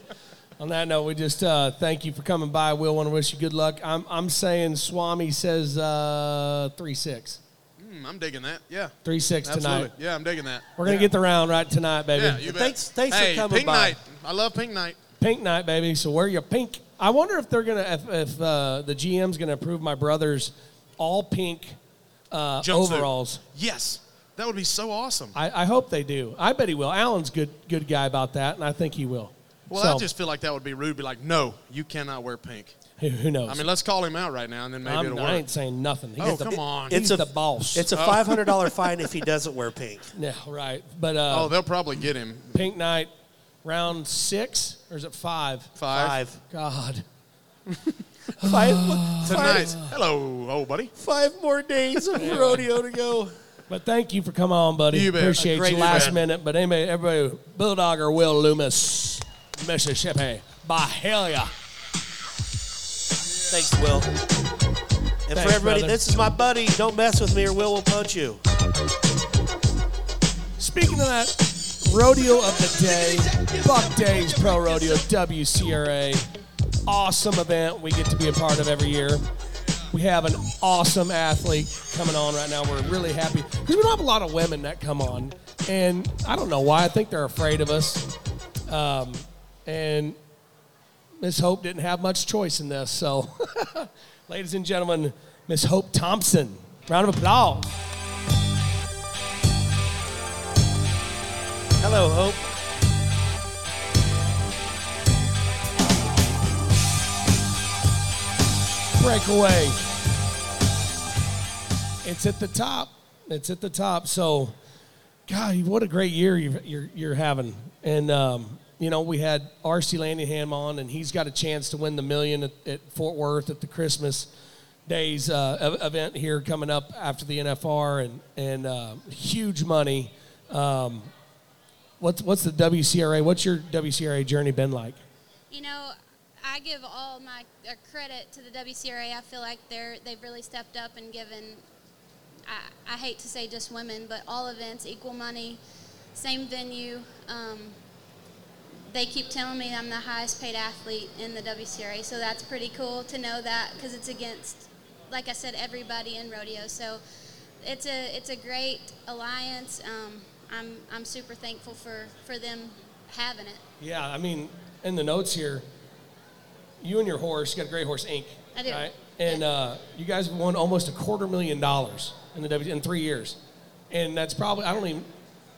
[SPEAKER 2] On that note, we just uh, thank you for coming by. Will want to wish you good luck. I'm I'm saying Swami says uh, three six.
[SPEAKER 5] Mm, I'm digging that. Yeah.
[SPEAKER 2] Three six
[SPEAKER 5] Absolutely.
[SPEAKER 2] tonight.
[SPEAKER 5] Yeah, I'm digging that.
[SPEAKER 2] We're gonna get the round right tonight, baby.
[SPEAKER 5] Yeah, you bet.
[SPEAKER 3] Thanks- thanks for coming
[SPEAKER 5] Pink
[SPEAKER 3] by.
[SPEAKER 5] Night. I love Pink Night.
[SPEAKER 2] Pink night, baby. So wear your pink. I wonder if they're gonna if, if uh, the GM's gonna approve my brother's all pink uh, overalls.
[SPEAKER 5] Yes. That would be so awesome.
[SPEAKER 2] I, I hope they do. I bet he will. Alan's good good guy about that, and I think he will.
[SPEAKER 5] Well,
[SPEAKER 2] so,
[SPEAKER 5] I just feel like that would be rude. Be like, no, you cannot wear pink.
[SPEAKER 2] who, who knows?
[SPEAKER 5] I mean, let's call him out right now, and then maybe
[SPEAKER 2] I'm,
[SPEAKER 5] it'll
[SPEAKER 2] I
[SPEAKER 5] work.
[SPEAKER 2] ain't saying nothing. He's
[SPEAKER 5] Oh,
[SPEAKER 2] the,
[SPEAKER 5] come on.
[SPEAKER 2] He's
[SPEAKER 3] It's a-
[SPEAKER 2] the boss.
[SPEAKER 3] It's a five hundred dollar (laughs) fine if he doesn't wear pink.
[SPEAKER 2] yeah, right. But uh,
[SPEAKER 5] Oh, they'll probably get him.
[SPEAKER 2] pink night, round six or is it five?
[SPEAKER 5] Five.
[SPEAKER 3] Five.
[SPEAKER 2] God.
[SPEAKER 3] Five. (sighs)
[SPEAKER 5] Tonight.
[SPEAKER 3] Five,
[SPEAKER 5] Hello, old buddy.
[SPEAKER 3] five more days of rodeo to go.
[SPEAKER 2] But thank you for coming on, buddy.
[SPEAKER 5] You bet.
[SPEAKER 2] Appreciate
[SPEAKER 3] Great
[SPEAKER 2] you last
[SPEAKER 3] event.
[SPEAKER 2] minute. But anyway, everybody, Bulldogger Will Loomis, Mississippi. By hell yeah.
[SPEAKER 3] Thanks, Will. And
[SPEAKER 2] Thanks,
[SPEAKER 3] for everybody,
[SPEAKER 2] brother.
[SPEAKER 3] this is my buddy. Don't mess with me or Will will punch you.
[SPEAKER 2] Speaking of that, rodeo of the day, Buck Days Pro Rodeo, WCRA. Awesome event we get to be a part of every year. We have an awesome athlete coming on right now. We're really happy because we don't have a lot of women that come on, and I don't know why. I think they're afraid of us. Um, and Miss Hope didn't have much choice in this. So, (laughs) ladies and gentlemen, Miss Hope Thompson. Round of applause.
[SPEAKER 3] Hello, Hope.
[SPEAKER 2] Breakaway. It's at the top. It's at the top. So, God, what a great year you're, you're, you're having. And, um, you know, we had R.C. Landingham on, and he's got a chance to win the million at, at Fort Worth at the Christmas Days uh, event here coming up after the NFR, and, and uh, huge money. Um, what's, what's the WCRA? What's your WCRA journey been like?
[SPEAKER 6] You know, I give all my uh, credit to the WCRA. I feel like they're they've really stepped up and given. I, I hate to say just women, but all events equal money, same venue. Um, they keep telling me I'm the highest paid athlete in the WCRA, so that's pretty cool to know that because it's against, like I said, everybody in rodeo. So it's a it's a great alliance. Um, I'm I'm super thankful for for them having it.
[SPEAKER 2] Yeah, I mean, in the notes here, you and your horse, you got a great horse, Inc.
[SPEAKER 6] I do.
[SPEAKER 2] Right? And uh, you guys won almost a quarter million dollars in the W in three years, and that's probably I don't even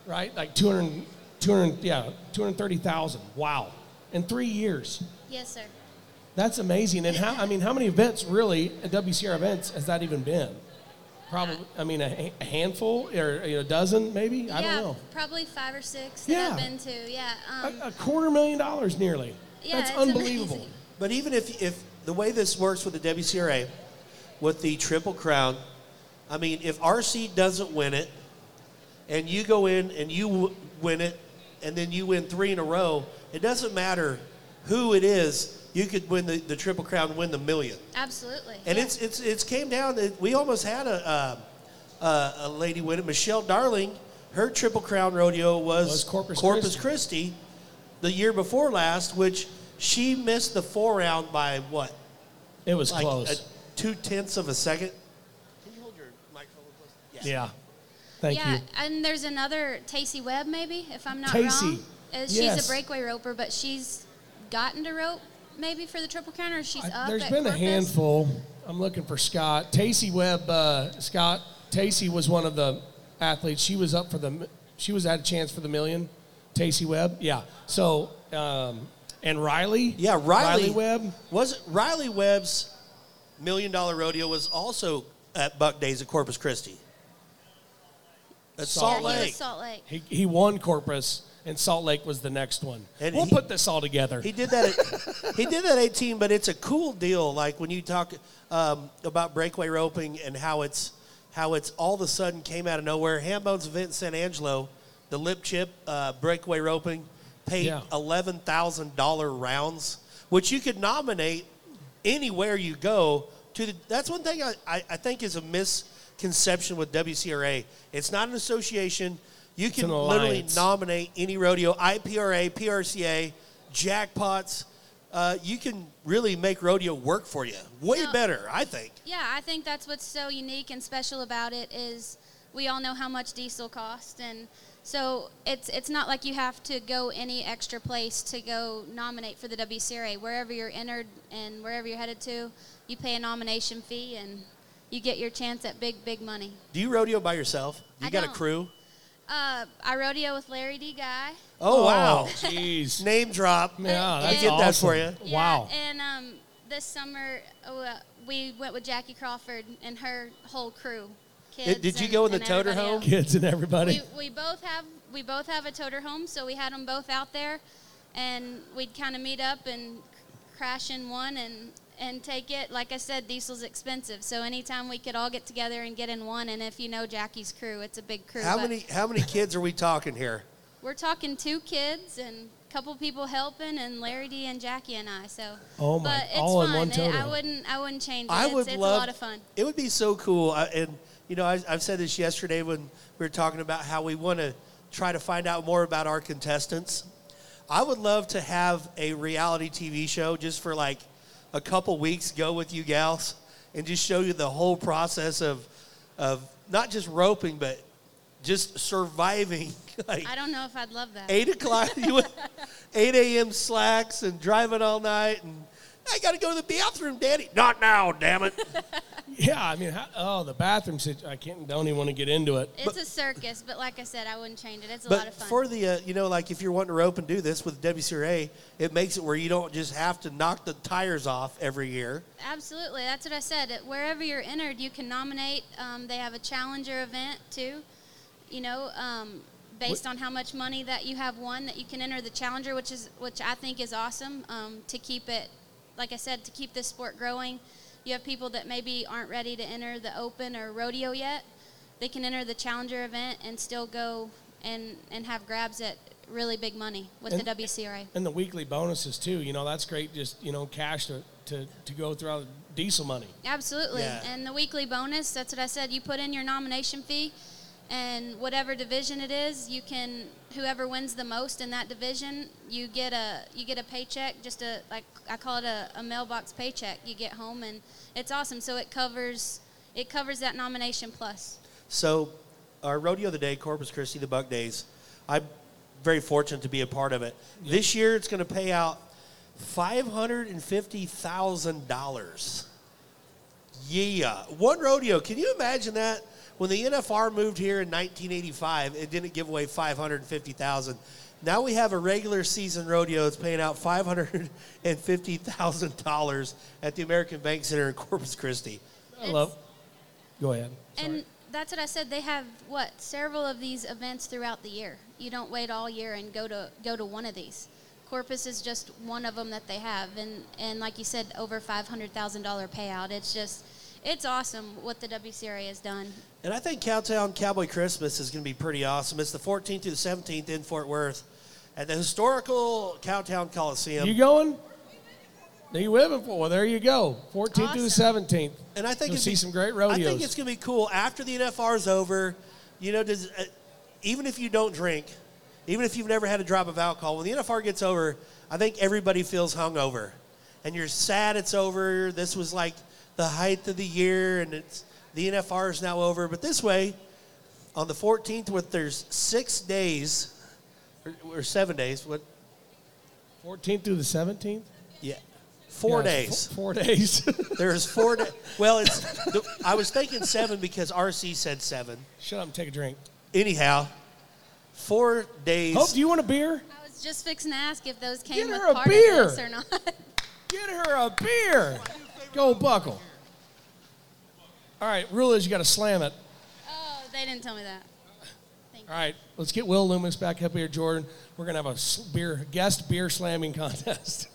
[SPEAKER 2] right like 200, 200 yeah, two hundred thirty thousand. Wow, in three years.
[SPEAKER 6] Yes, sir.
[SPEAKER 2] That's amazing. And how I mean, how many events really at WCR events has that even been? Probably, I mean, a, a handful or you know, a dozen maybe. I
[SPEAKER 6] yeah,
[SPEAKER 2] don't know.
[SPEAKER 6] probably five or six that
[SPEAKER 2] Yeah.
[SPEAKER 6] I've been to. Yeah. Um,
[SPEAKER 2] A, a quarter million dollars nearly.
[SPEAKER 6] yeah,
[SPEAKER 2] That's
[SPEAKER 6] it's
[SPEAKER 2] unbelievable.
[SPEAKER 6] amazing.
[SPEAKER 3] But even if, if the way this works with the WCRA, with the Triple Crown, I mean, if RC doesn't win it, and you go in and you w- win it, and then you win three in a row, it doesn't matter who it is. You could win the, the Triple Crown, win the million.
[SPEAKER 6] Absolutely.
[SPEAKER 3] And
[SPEAKER 6] yeah.
[SPEAKER 3] it's it's it's came down that we almost had a uh, uh, a lady win it, Michelle Darling. Her Triple Crown rodeo was,
[SPEAKER 2] Was Corpus
[SPEAKER 3] Christi.
[SPEAKER 2] Christi.
[SPEAKER 3] the year before last, which she missed the four round by what?
[SPEAKER 2] It was
[SPEAKER 3] Like
[SPEAKER 2] close.
[SPEAKER 3] two tenths of a second. Can you hold your microphone close?
[SPEAKER 2] Yeah. Thank
[SPEAKER 6] yeah,
[SPEAKER 2] you.
[SPEAKER 6] Yeah, and there's another Tacey Webb, maybe if I'm not
[SPEAKER 2] Tacey.
[SPEAKER 6] wrong. Uh, she's
[SPEAKER 2] Yes.
[SPEAKER 6] a breakaway roper, but she's gotten to rope maybe for the triple counter. She's
[SPEAKER 2] I-
[SPEAKER 6] up.
[SPEAKER 2] There's
[SPEAKER 6] at
[SPEAKER 2] been a handful. I'm looking for Scott. Tacey Webb, uh, Scott. Tacey was one of the athletes. She was up for the, she was at a chance for the million. Tacey Webb, yeah. So, um, and Riley.
[SPEAKER 3] Yeah, Riley,
[SPEAKER 2] Riley Webb.
[SPEAKER 3] was Riley Webb's million dollar rodeo was also at Buck Days at Corpus Christi. At Salt
[SPEAKER 6] yeah, He
[SPEAKER 3] Lake.
[SPEAKER 6] Salt Lake.
[SPEAKER 2] He, he won Corpus, and Salt Lake was the next one.
[SPEAKER 3] And
[SPEAKER 2] we'll
[SPEAKER 3] he-
[SPEAKER 2] put this all together.
[SPEAKER 3] He did that. At, he did that at 18, but it's a cool deal. Like when you talk um, about breakaway roping and how it's how it's all of a sudden came out of nowhere. Hambone's event in San Angelo, the lip chip uh, breakaway roping, paid
[SPEAKER 2] Yeah.
[SPEAKER 3] eleven thousand dollar rounds, which you could nominate anywhere you go. To the, that's one thing I, I, I think is a misconception with WCRA. It's not an association. You can literally nominate any rodeo, IPRA, PRCA, jackpots. Uh, you can really make rodeo work for you. Way
[SPEAKER 6] No.
[SPEAKER 3] better, I think.
[SPEAKER 6] Yeah, I think that's what's so unique and special about it is we all know how much diesel costs, and so it's it's not like you have to go any extra place to go nominate for the WCRA. Wherever you're entered and wherever you're headed to, you pay a nomination fee and you get your chance at big big money.
[SPEAKER 3] Do you rodeo by yourself? You
[SPEAKER 6] I
[SPEAKER 3] got a
[SPEAKER 6] don't.
[SPEAKER 3] crew?
[SPEAKER 6] Uh, I rodeo with Larry D. Guy.
[SPEAKER 3] Oh, wow. (laughs)
[SPEAKER 2] Jeez.
[SPEAKER 3] Name drop.
[SPEAKER 2] Yeah,
[SPEAKER 6] I
[SPEAKER 2] that's
[SPEAKER 6] get
[SPEAKER 3] that
[SPEAKER 2] awesome.
[SPEAKER 3] for you.
[SPEAKER 2] Wow.
[SPEAKER 6] And um, this summer uh, we went with Jackie Crawford and her whole crew. Kids
[SPEAKER 3] did you
[SPEAKER 6] and-
[SPEAKER 3] go in the toter home?
[SPEAKER 6] else.
[SPEAKER 2] Kids and everybody.
[SPEAKER 6] We, we both have we both have a toter home, so we had them both out there, and we'd kind of meet up and crash in one and and take it. Like I said, diesel's expensive, so anytime we could all get together and get in one, and if you know Jackie's crew, it's a big crew.
[SPEAKER 3] How many how many kids are we talking here?
[SPEAKER 6] We're talking two kids and a couple people helping, and Larry D and Jackie and I. So,
[SPEAKER 2] Oh my-
[SPEAKER 6] but it's
[SPEAKER 2] all in
[SPEAKER 6] fun.
[SPEAKER 2] one
[SPEAKER 6] It-
[SPEAKER 2] toter
[SPEAKER 6] I wouldn't I wouldn't change it.
[SPEAKER 3] I
[SPEAKER 6] it's,
[SPEAKER 3] would
[SPEAKER 6] it's
[SPEAKER 3] love.
[SPEAKER 6] a lot of fun.
[SPEAKER 3] It would be so cool. I, and you know, I, I've said this yesterday when we were talking about how we want to try to find out more about our contestants. I would love to have a reality TV show just for like a couple weeks. Go with you gals and just show you the whole process of of not just roping, but just surviving. (laughs) Like
[SPEAKER 6] I don't know if I'd love that.
[SPEAKER 3] eight o'clock, (laughs) eight a.m. slacks and driving all night and I got to go to the bathroom, Daddy. Not now, damn it. (laughs)
[SPEAKER 2] Yeah, I mean, how, oh, the bathroom situation. I can't. Don't even want to get into it.
[SPEAKER 6] It's a circus, but like I said, I wouldn't change it. It's a lot of fun.
[SPEAKER 3] for the, uh, you know, like if you're wanting to rope and do this with WCRA, it makes it where you don't just have to knock the tires off every year.
[SPEAKER 6] Absolutely, that's what I said. Wherever you're entered, you can nominate. Um, they have a challenger event too. You know, um, based on how much money that you have won, that you can enter the challenger, which is which I think is awesome um, to keep it. Like I said, to keep this sport growing, you have people that maybe aren't ready to enter the open or rodeo yet. They can enter the challenger event and still go and and have grabs at really big money with
[SPEAKER 2] And-
[SPEAKER 6] the WCRA.
[SPEAKER 2] And the weekly bonuses too. You know, that's great. Just you know, cash to to, to go throughout diesel money.
[SPEAKER 6] Absolutely.
[SPEAKER 3] Yeah.
[SPEAKER 6] And the weekly bonus, that's what I said. You put in your nomination fee, and whatever division it is, you can whoever wins the most in that division, you get a you get a paycheck, just a like I call it a, a mailbox paycheck. You get home and it's awesome. So it covers it covers that nomination plus.
[SPEAKER 3] So, our rodeo of the day, Corpus Christi, the Buck Days, I'm very fortunate to be a part of it. This year, it's going to pay out five hundred and fifty thousand dollars. Yeah, one rodeo. Can you imagine that? When the NFR moved here in 1985, it didn't give away 550,000. Now we have a regular season rodeo that's paying out $550,000 at the American Bank Center in Corpus Christi.
[SPEAKER 2] I
[SPEAKER 6] It's-
[SPEAKER 2] love. Go ahead.
[SPEAKER 6] And that's what I said. They have what several of these events throughout the year. You don't wait all year and go to go to one of these. Corpus is just one of them that they have, and and like you said, over five hundred thousand dollar payout. It's just it's awesome what the WCRA has done.
[SPEAKER 3] And I think Cowtown Cowboy Christmas is going to be pretty awesome. It's the 14th through the 17th in Fort Worth at the historical Cowtown Coliseum.
[SPEAKER 2] You going? Are you with him for? Well, there you go. 14th through the 17th.
[SPEAKER 3] and I think
[SPEAKER 2] You'll
[SPEAKER 3] it'd
[SPEAKER 2] see
[SPEAKER 3] be-
[SPEAKER 2] some great rodeos.
[SPEAKER 3] I think it's going to be cool after the NFR is over. You know, does uh, even if you don't drink, even if you've never had a drop of alcohol, when the NFR gets over, I think everybody feels hungover, and you're sad it's over. This was like the height of the year, and it's the NFR is now over. But this way, on the 14th, with there's six days or, or seven days, what?
[SPEAKER 2] 14th through the 17th.
[SPEAKER 3] Yeah, four
[SPEAKER 2] Yeah,
[SPEAKER 3] days.
[SPEAKER 2] fo- Four days. (laughs)
[SPEAKER 3] There's four. Da- well, it's. The, I was thinking seven because RC said seven.
[SPEAKER 2] Shut up and take a drink.
[SPEAKER 3] Anyhow, four days.
[SPEAKER 2] Hope, do you want a beer?
[SPEAKER 6] I was just fixing to ask if those came
[SPEAKER 2] Get
[SPEAKER 6] with
[SPEAKER 2] her a
[SPEAKER 6] part
[SPEAKER 2] beer.
[SPEAKER 6] of this or not.
[SPEAKER 2] Get her a beer. Go buckle. All right, rule is you got to slam it.
[SPEAKER 6] oh, they didn't tell me that. Thank
[SPEAKER 2] All right, let's get Will Loomis back up here, Jordan. We're gonna have a beer guest beer slamming (laughs) contest.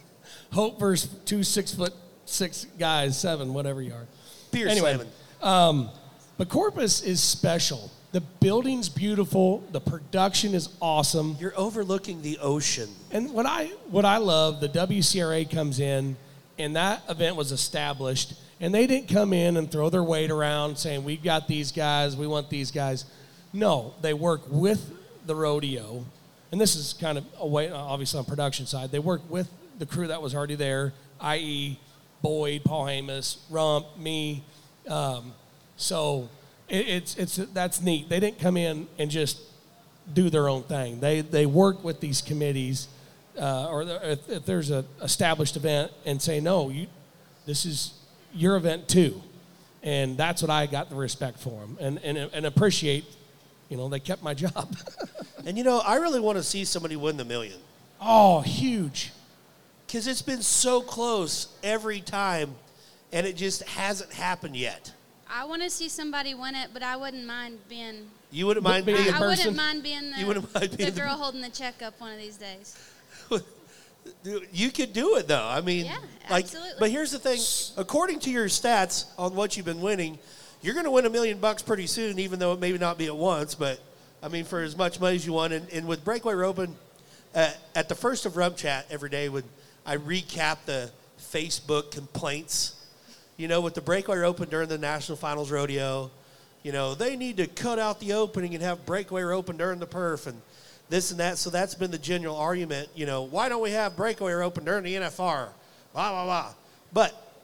[SPEAKER 2] Hope versus two six foot six guys, seven, whatever you are.
[SPEAKER 3] beer
[SPEAKER 2] anyway,
[SPEAKER 3] slamming.
[SPEAKER 2] um, but Corpus is special. The building's beautiful. The production is awesome.
[SPEAKER 3] You're overlooking the ocean.
[SPEAKER 2] And what I what I love, the WCRA comes in, and that event was established, and they didn't come in and throw their weight around saying we've got these guys, we want these guys. No, they work with the rodeo, and this is kind of a away, obviously on production side. They work with the crew that was already there, i.e., Boyd, Polhamus, Rump, me. Um, so it, it's it's that's neat. They didn't come in and just do their own thing. They they work with these committees, uh, or if, if there's a established event, and say no, you, this is your event too, and that's what I got the respect for them, and and and appreciate. You know, they kept my (laughs) job. (laughs)
[SPEAKER 3] And you know, I really want to see somebody win the million
[SPEAKER 2] oh, huge.
[SPEAKER 3] because it's been so close every time, and it just hasn't happened yet.
[SPEAKER 6] I want to see somebody win it, but I wouldn't mind being.
[SPEAKER 3] You wouldn't mind
[SPEAKER 2] Being
[SPEAKER 3] being.
[SPEAKER 2] a
[SPEAKER 6] I
[SPEAKER 2] person?
[SPEAKER 6] wouldn't mind being the,
[SPEAKER 3] You wouldn't mind
[SPEAKER 6] the
[SPEAKER 3] being the-
[SPEAKER 6] girl holding the check up one of these days. (laughs)
[SPEAKER 3] You could do it though. I mean,
[SPEAKER 6] Yeah,
[SPEAKER 3] like,
[SPEAKER 6] absolutely.
[SPEAKER 3] but here's the thing: according to your stats on what you've been winning, you're going to win a million bucks pretty soon. Even though it may not be at once, but I mean, for as much money as you want, and, and with Breakaway Roping, uh, at the first of Rump Chat every day, when I recap the Facebook complaints? You know, with the Breakaway Open during the National Finals Rodeo, you know, they need to cut out the opening and have Breakaway Open during the perf and this and that. So that's been the general argument. You know, why don't we have Breakaway Open during the NFR? Blah, blah, blah. But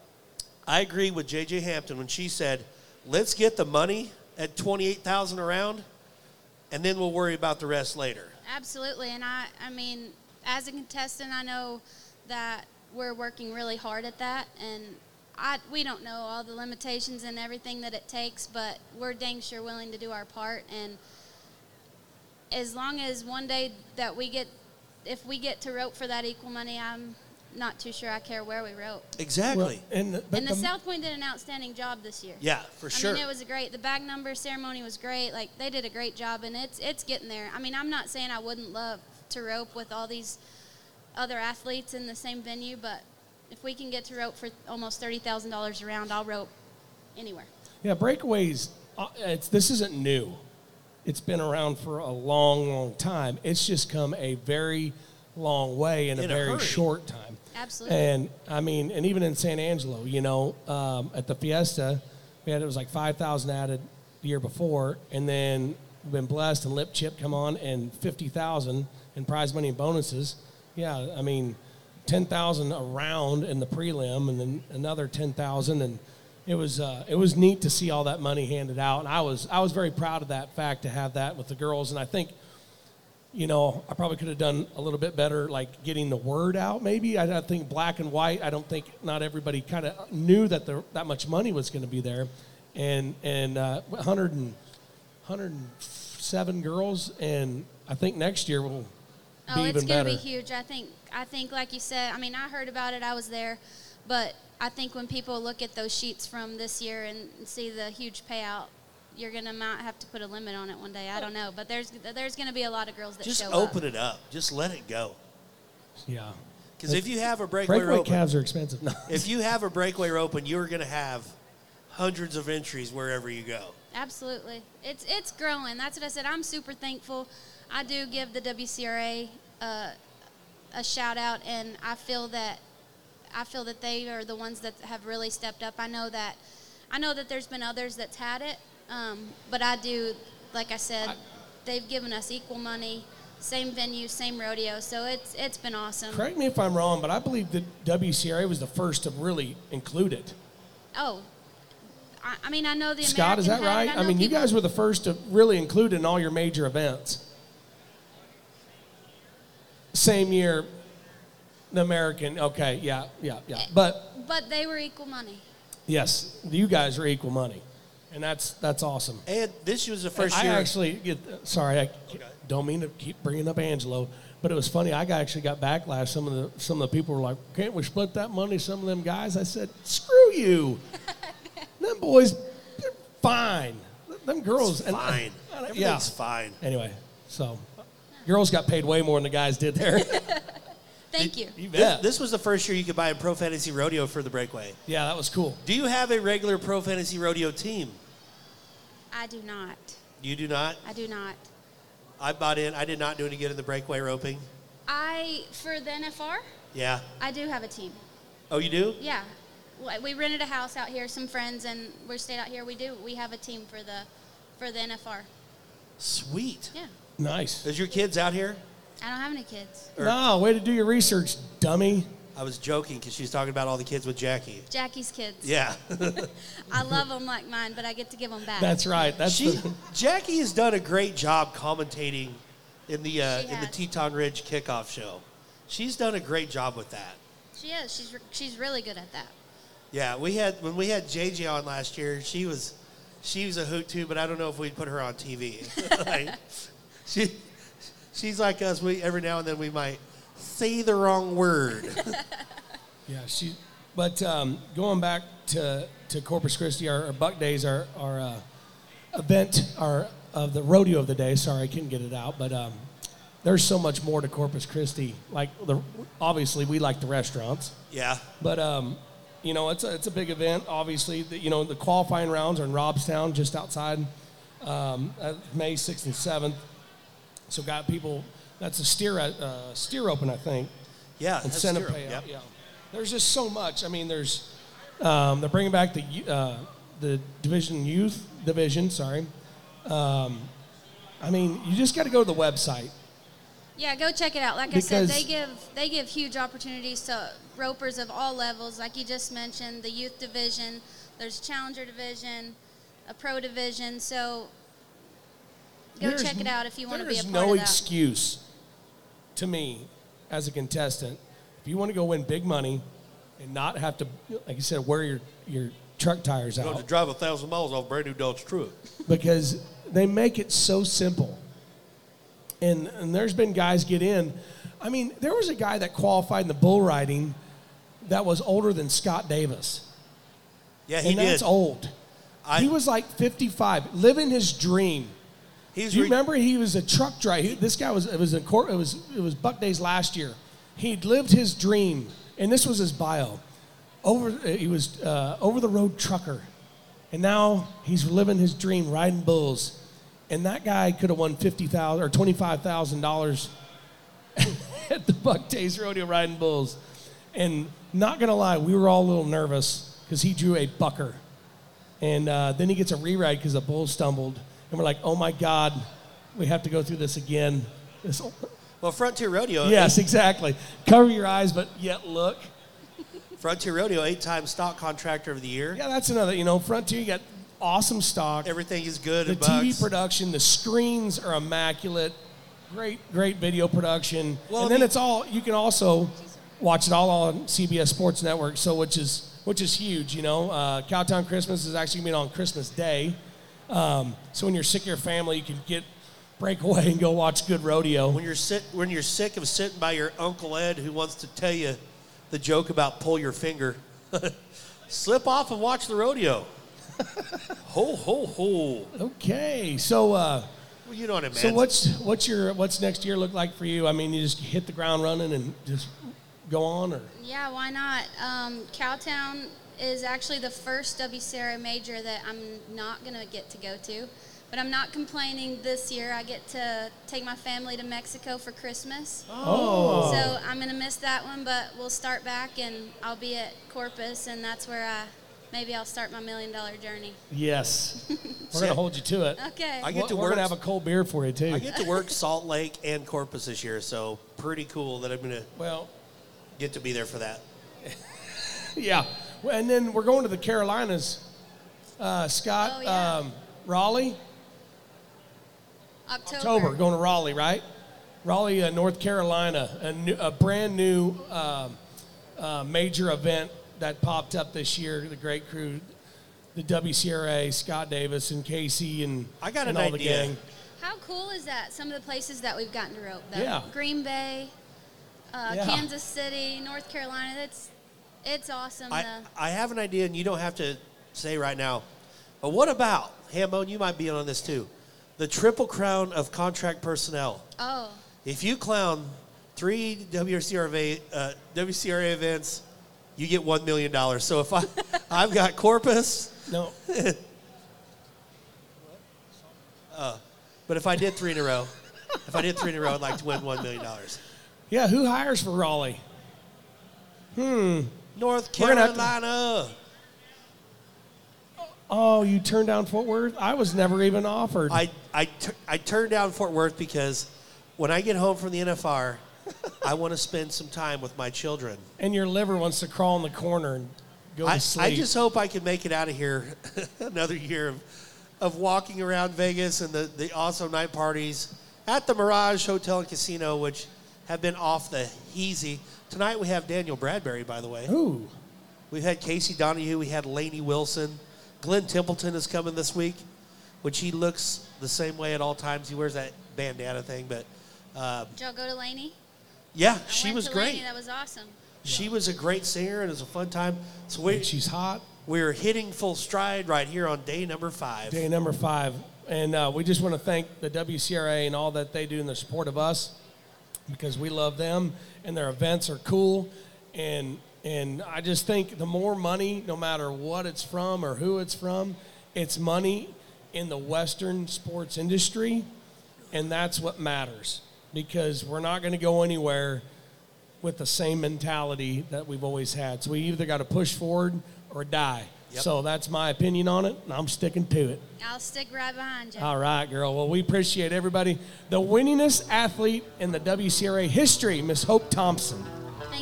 [SPEAKER 3] I agree with JJ Hampton when she said, let's get the money at 28000 around and then we'll worry about the rest later.
[SPEAKER 6] Absolutely, and I, I mean, as a contestant, I know that we're working really hard at that, and I we don't know all the limitations and everything that it takes, but we're dang sure willing to do our part. And as long as one day that we get, if we get to rope for that equal money, I'm not too sure I care where we rope.
[SPEAKER 3] Exactly.
[SPEAKER 2] Well, and the,
[SPEAKER 6] and the,
[SPEAKER 2] the-
[SPEAKER 6] South Point did an outstanding job this year.
[SPEAKER 3] yeah, for
[SPEAKER 6] I
[SPEAKER 3] sure.
[SPEAKER 6] mean, it was a great. The bag number ceremony was great. Like they did a great job, and it's it's getting there. I mean, I'm not saying I wouldn't love to rope with all these other athletes in the same venue, but if we can get to rope for almost thirty thousand dollars a round, I'll rope anywhere.
[SPEAKER 2] Yeah, breakaways. Uh, it's this isn't new. It's been around for a long, long time. It's just come a very long way in a
[SPEAKER 3] In a
[SPEAKER 2] very
[SPEAKER 3] hurry.
[SPEAKER 2] short time.
[SPEAKER 6] Absolutely.
[SPEAKER 2] And I mean, and even in San Angelo, you know, um, at the Fiesta, we had it was like five thousand added the year before, and then we've been blessed and Lip Chip come on and fifty thousand in prize money and bonuses. Yeah, I mean, ten thousand around in the prelim, and then another ten thousand, and it was uh, it was neat to see all that money handed out, and I was I was very proud of that fact to have that with the girls, and I think you know, I probably could have done a little bit better, like getting the word out. Maybe I, I think black and white. I don't think not everybody kind of knew that there that much money was going to be there, and and uh, 100 and 107 girls, and I think next year will
[SPEAKER 6] Oh,
[SPEAKER 2] be
[SPEAKER 6] it's
[SPEAKER 2] even
[SPEAKER 6] going to be huge. I think. I think, like you said. I mean, I heard about it. I was there, but I think when people look at those sheets from this year and see the huge payout, you're going to might have to put a limit on it one day. I don't know, but there's there's going to be a lot of girls that
[SPEAKER 3] Just
[SPEAKER 6] show
[SPEAKER 3] open
[SPEAKER 6] up.
[SPEAKER 3] it up. Just let it go.
[SPEAKER 2] yeah.
[SPEAKER 3] Because if you have a breakaway,
[SPEAKER 2] Breakaway
[SPEAKER 3] rope,
[SPEAKER 2] calves are expensive. (laughs)
[SPEAKER 3] If you have a breakaway rope, and you're going to have hundreds of entries wherever you go.
[SPEAKER 6] Absolutely, it's it's growing. That's what I said. I'm super thankful. I do give the WCRA uh, a shout out, and I feel that I feel that they are the ones that have really stepped up. I know that I know that there's been others that's had it, um, but I do, like I said, they've given us equal money, same venue, same rodeo. So it's it's been awesome.
[SPEAKER 2] Correct me if I'm wrong, but I believe that WCRA was the first to really include it.
[SPEAKER 6] Oh. I, I mean, I know the
[SPEAKER 2] Scott, is that right? I,
[SPEAKER 6] know
[SPEAKER 2] mean, you guys were the first to really include it in all your major events. Same year, the American. Okay, yeah, yeah, yeah. Eh, but
[SPEAKER 6] But they were equal money.
[SPEAKER 2] yes, you guys are equal money, and that's that's awesome.
[SPEAKER 3] And this was the first
[SPEAKER 2] I
[SPEAKER 3] year.
[SPEAKER 2] actually get uh, sorry, I don't mean to keep bringing up Angelo, but it was funny. I got, actually got backlash. Some of the some of the people were like, "Can't we split that money?" Some of them guys. I said, "Screw you." (laughs) them boys, they're fine. Them girls, and-
[SPEAKER 3] fine.
[SPEAKER 2] and-
[SPEAKER 3] Everything's
[SPEAKER 2] yeah.
[SPEAKER 3] fine.
[SPEAKER 2] Anyway, so girls got paid way more than the guys did there. (laughs)
[SPEAKER 6] Thank you.
[SPEAKER 2] you
[SPEAKER 3] This,
[SPEAKER 2] bet.
[SPEAKER 3] this was the first year you could buy a Pro Fantasy Rodeo for the breakaway.
[SPEAKER 2] yeah, that was cool.
[SPEAKER 3] Do you have a regular Pro Fantasy Rodeo team?
[SPEAKER 6] I do not.
[SPEAKER 3] You do not.
[SPEAKER 6] I do not.
[SPEAKER 3] I bought in. I did not do any good in the breakaway roping.
[SPEAKER 6] I for the NFR,
[SPEAKER 3] Yeah.
[SPEAKER 6] I do have a team.
[SPEAKER 3] Oh, you do?
[SPEAKER 6] Yeah, Well, we rented a house out here. Some friends and we stayed out here. We do. We have a team for the for the NFR.
[SPEAKER 3] Sweet.
[SPEAKER 6] Yeah,
[SPEAKER 2] Nice.
[SPEAKER 3] Is your kids out here?
[SPEAKER 6] I don't have any kids.
[SPEAKER 3] Or-
[SPEAKER 2] No, way to do your research, dummy.
[SPEAKER 3] I was joking because she was talking about all the kids with Jackie.
[SPEAKER 6] Jackie's kids.
[SPEAKER 3] Yeah. (laughs) (laughs)
[SPEAKER 6] I love them like mine, but I get to give them back.
[SPEAKER 2] That's right. That's
[SPEAKER 3] she,
[SPEAKER 2] the,
[SPEAKER 3] Jackie has done a great job commentating in the uh,
[SPEAKER 6] She
[SPEAKER 3] in the
[SPEAKER 6] has.
[SPEAKER 3] Teton Ridge kickoff show. She's done a great job with that.
[SPEAKER 6] She is. She's re- she's really good at that.
[SPEAKER 3] Yeah, we had when we had JJ on last year. She was she was a hoot too, but I don't know if we'd put her on TV. (laughs) like, she she's like us. We every now and then we might say the wrong word. (laughs)
[SPEAKER 2] Yeah, she. But um, going back to, to Corpus Christi, our, our Buck Days, our, our uh, event, our of the rodeo of the day. Sorry, I couldn't get it out, but um, there's so much more to Corpus Christi. Like the, obviously, we like the restaurants,
[SPEAKER 3] yeah,
[SPEAKER 2] but um, you know, it's a, it's a big event. Obviously, the, you know, the qualifying rounds are in Robstown, just outside um, uh, May sixth and seventh. So got people. That's a steer uh, steer open, I think
[SPEAKER 3] yeah.
[SPEAKER 2] and
[SPEAKER 3] that's
[SPEAKER 2] send a
[SPEAKER 3] true. Yep.
[SPEAKER 2] Yeah, there's just so much. I mean, there's um, they're bringing back the uh, the division youth division. Sorry, um, I mean, you just got to go to the website.
[SPEAKER 6] Yeah, go check it out. Like I said, they give they give huge opportunities to ropers of all levels. Like you just mentioned, the youth division. There's challenger division, a pro division. So go
[SPEAKER 2] There's
[SPEAKER 6] check it out if you want to be a
[SPEAKER 2] There's
[SPEAKER 6] part
[SPEAKER 2] no
[SPEAKER 6] of that.
[SPEAKER 2] excuse to me as a contestant. If you want to go win big money and not have to, like you said, wear your, your truck tires
[SPEAKER 3] Going
[SPEAKER 2] out
[SPEAKER 3] to drive a thousand miles off a brand new Dodge truck.
[SPEAKER 2] because they make it so simple. And, and there's been guys get in. I mean, there was a guy that qualified in the bull riding that was older than Scott Davis.
[SPEAKER 3] Yeah, he
[SPEAKER 2] and that's
[SPEAKER 3] did.
[SPEAKER 2] old.
[SPEAKER 3] I-
[SPEAKER 2] he was like 55, living his dream.
[SPEAKER 3] He's
[SPEAKER 2] Do you
[SPEAKER 3] re-
[SPEAKER 2] remember he was a truck driver? He, this guy was it was in court. It was it was Buck Days last year. He'd lived his dream, and this was his bio. Over he was uh, over the road trucker, and now he's living his dream riding bulls. And that guy could have won fifty thousand or twenty five thousand dollars (laughs) at the Buck Days rodeo riding bulls. And not gonna lie, we were all a little nervous because he drew a bucker. And uh, then he gets a reride because the bull stumbled. And we're like, oh my God, we have to go through this again. This,
[SPEAKER 3] well, Frontier Rodeo.
[SPEAKER 2] yes, exactly. Cover your eyes, but yet look.
[SPEAKER 3] Frontier Rodeo, eight-time stock contractor of the year.
[SPEAKER 2] Yeah, that's another, you know, Frontier, you got awesome stock.
[SPEAKER 3] Everything is good.
[SPEAKER 2] the TV production, the screens are immaculate. Great, great video production.
[SPEAKER 3] Well,
[SPEAKER 2] and then
[SPEAKER 3] the-
[SPEAKER 2] it's all you can also watch it all on CBS Sports Network. So which is which is huge. You know, uh, Cowtown Christmas is actually going to be on Christmas Day. Um, so when you're sick of your family, you can get break away and go watch good rodeo.
[SPEAKER 3] When you're sit, when you're sick of sitting by your Uncle Ed who wants to tell you the joke about pull your finger, (laughs) slip off and watch the rodeo. (laughs) ho ho ho!
[SPEAKER 2] Okay, so. Uh,
[SPEAKER 3] Well, you know what I meant.
[SPEAKER 2] So what's what's your what's next year look like for you? I mean, you just hit the ground running and just go on, or
[SPEAKER 6] Yeah, why not? Um, Cowtown is actually the first WCRA major that I'm not going to get to go to. But I'm not complaining this year. I get to take my family to Mexico for Christmas.
[SPEAKER 2] oh,
[SPEAKER 6] So I'm going to miss that one, but we'll start back and I'll be at Corpus, and that's where I maybe I'll start my million dollar journey.
[SPEAKER 2] yes, (laughs) we're gonna hold you to it.
[SPEAKER 6] Okay.
[SPEAKER 3] I get to
[SPEAKER 2] we're
[SPEAKER 3] work-
[SPEAKER 2] gonna have a cold beer for you too.
[SPEAKER 3] I get to work Salt Lake and Corpus this year, so pretty cool that I'm gonna
[SPEAKER 2] well,
[SPEAKER 3] get to be there for that. (laughs)
[SPEAKER 2] yeah, well, and then we're going to the Carolinas. Uh, Scott,
[SPEAKER 6] Oh, yeah.
[SPEAKER 2] um, Raleigh,
[SPEAKER 6] October.
[SPEAKER 2] October, going to Raleigh, right? Raleigh, uh, North Carolina, a, new, a brand new um, uh, major event that popped up this year. The great crew, the WCRA, Scott Davis and Casey, and
[SPEAKER 3] I got
[SPEAKER 2] and
[SPEAKER 3] an
[SPEAKER 2] all the
[SPEAKER 3] idea.
[SPEAKER 2] gang.
[SPEAKER 6] How cool is that? Some of the places that we've gotten to rope. The
[SPEAKER 2] Yeah.
[SPEAKER 6] Green Bay, uh,
[SPEAKER 2] Yeah.
[SPEAKER 6] Kansas City, North Carolina. That's it's awesome.
[SPEAKER 3] I,
[SPEAKER 6] the,
[SPEAKER 3] I have an idea, and you don't have to say right now. But what about Hambone? You might be in on this too. The triple crown of contract personnel.
[SPEAKER 6] oh,
[SPEAKER 3] If you clown three WCRA, uh, WCRA events, you get one million dollars. So if I, (laughs) I've got Corpus,
[SPEAKER 2] No, (laughs)
[SPEAKER 3] but if I did three in a row, if I did three in a row, I'd like to win one million dollars.
[SPEAKER 2] yeah, who hires for Raleigh?
[SPEAKER 3] North
[SPEAKER 2] We're gonna have to-
[SPEAKER 3] Carolina.
[SPEAKER 2] Oh, you turned down Fort Worth? I was never even offered.
[SPEAKER 3] I, I, tu- I turned down Fort Worth because when I get home from the NFR, I want to spend some time with my children.
[SPEAKER 2] and your liver wants to crawl in the corner and go
[SPEAKER 3] I,
[SPEAKER 2] to sleep.
[SPEAKER 3] I just hope I can make it out of here (laughs) another year of, of walking around Vegas and the, the awesome night parties at the Mirage Hotel and Casino, which have been off the heezy. Tonight we have Danielle Bradbery, by the way.
[SPEAKER 2] Ooh,
[SPEAKER 3] We've had Casey Donahew. We had Lainey Wilson. Glen Templeton is coming this week, which he looks the same way at all times. He wears that bandana thing, but uh,
[SPEAKER 6] did y'all go to Lainey?
[SPEAKER 3] yeah,
[SPEAKER 6] I
[SPEAKER 3] she
[SPEAKER 6] went
[SPEAKER 3] was
[SPEAKER 6] to
[SPEAKER 3] great.
[SPEAKER 6] Lainey. That was awesome.
[SPEAKER 3] She was a great singer, and it was a fun time. So we,
[SPEAKER 2] and she's hot.
[SPEAKER 3] we're hitting full stride right here on day number five.
[SPEAKER 2] Day number five. And uh, we just want to thank the WCRA and all that they do in the support of us because we love them and their events are cool. And, and I just think the more money, no matter what it's from or who it's from, it's money in the Western sports industry. And that's what matters because we're not going to go anywhere with the same mentality that we've always had. So we either got to push forward or die.
[SPEAKER 3] Yep.
[SPEAKER 2] So that's my opinion on it, and I'm sticking to it.
[SPEAKER 6] I'll stick right behind you.
[SPEAKER 2] All right, girl. Well, we appreciate everybody. The winningest athlete in the WCRA history, Miss Hope Thompson.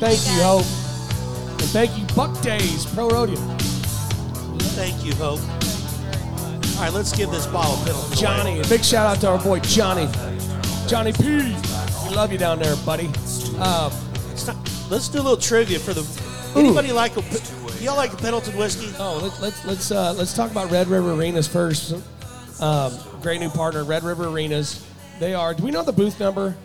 [SPEAKER 6] Thank
[SPEAKER 2] Thank
[SPEAKER 6] you,
[SPEAKER 2] you. Hope. And thank you, Buck Days Pro Rodeo.
[SPEAKER 3] Thank you, Hope. All right, let's give this bottle of Pendleton.
[SPEAKER 2] Johnny, a big shout out to our boy Johnny. Johnny P. We love you down there, buddy. Uh,
[SPEAKER 3] not- let's do a little trivia for the. Anybody like a? Y'all like Pendleton whiskey?
[SPEAKER 2] Oh, let's let's let's uh, let's talk about Red River Arenas first. Um, great new partner, Red River Arenas. They are. Do we know the booth number?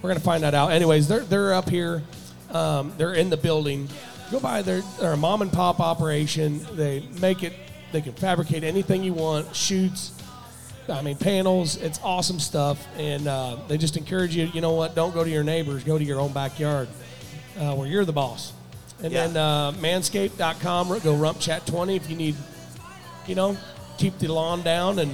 [SPEAKER 2] We're gonna find that out. Anyways, they're they're up here. Um, they're in the building. Go by. They're a mom and pop operation. They make it. They can fabricate anything you want. Chutes. I mean, panels. It's awesome stuff, and uh, they just encourage you. You know what? Don't go to your neighbors. Go to your own backyard, uh, where you're the boss. And
[SPEAKER 3] Yeah.
[SPEAKER 2] then uh, Manscaped.com. Go Rump Chat 20 if you need. You know, keep the lawn down and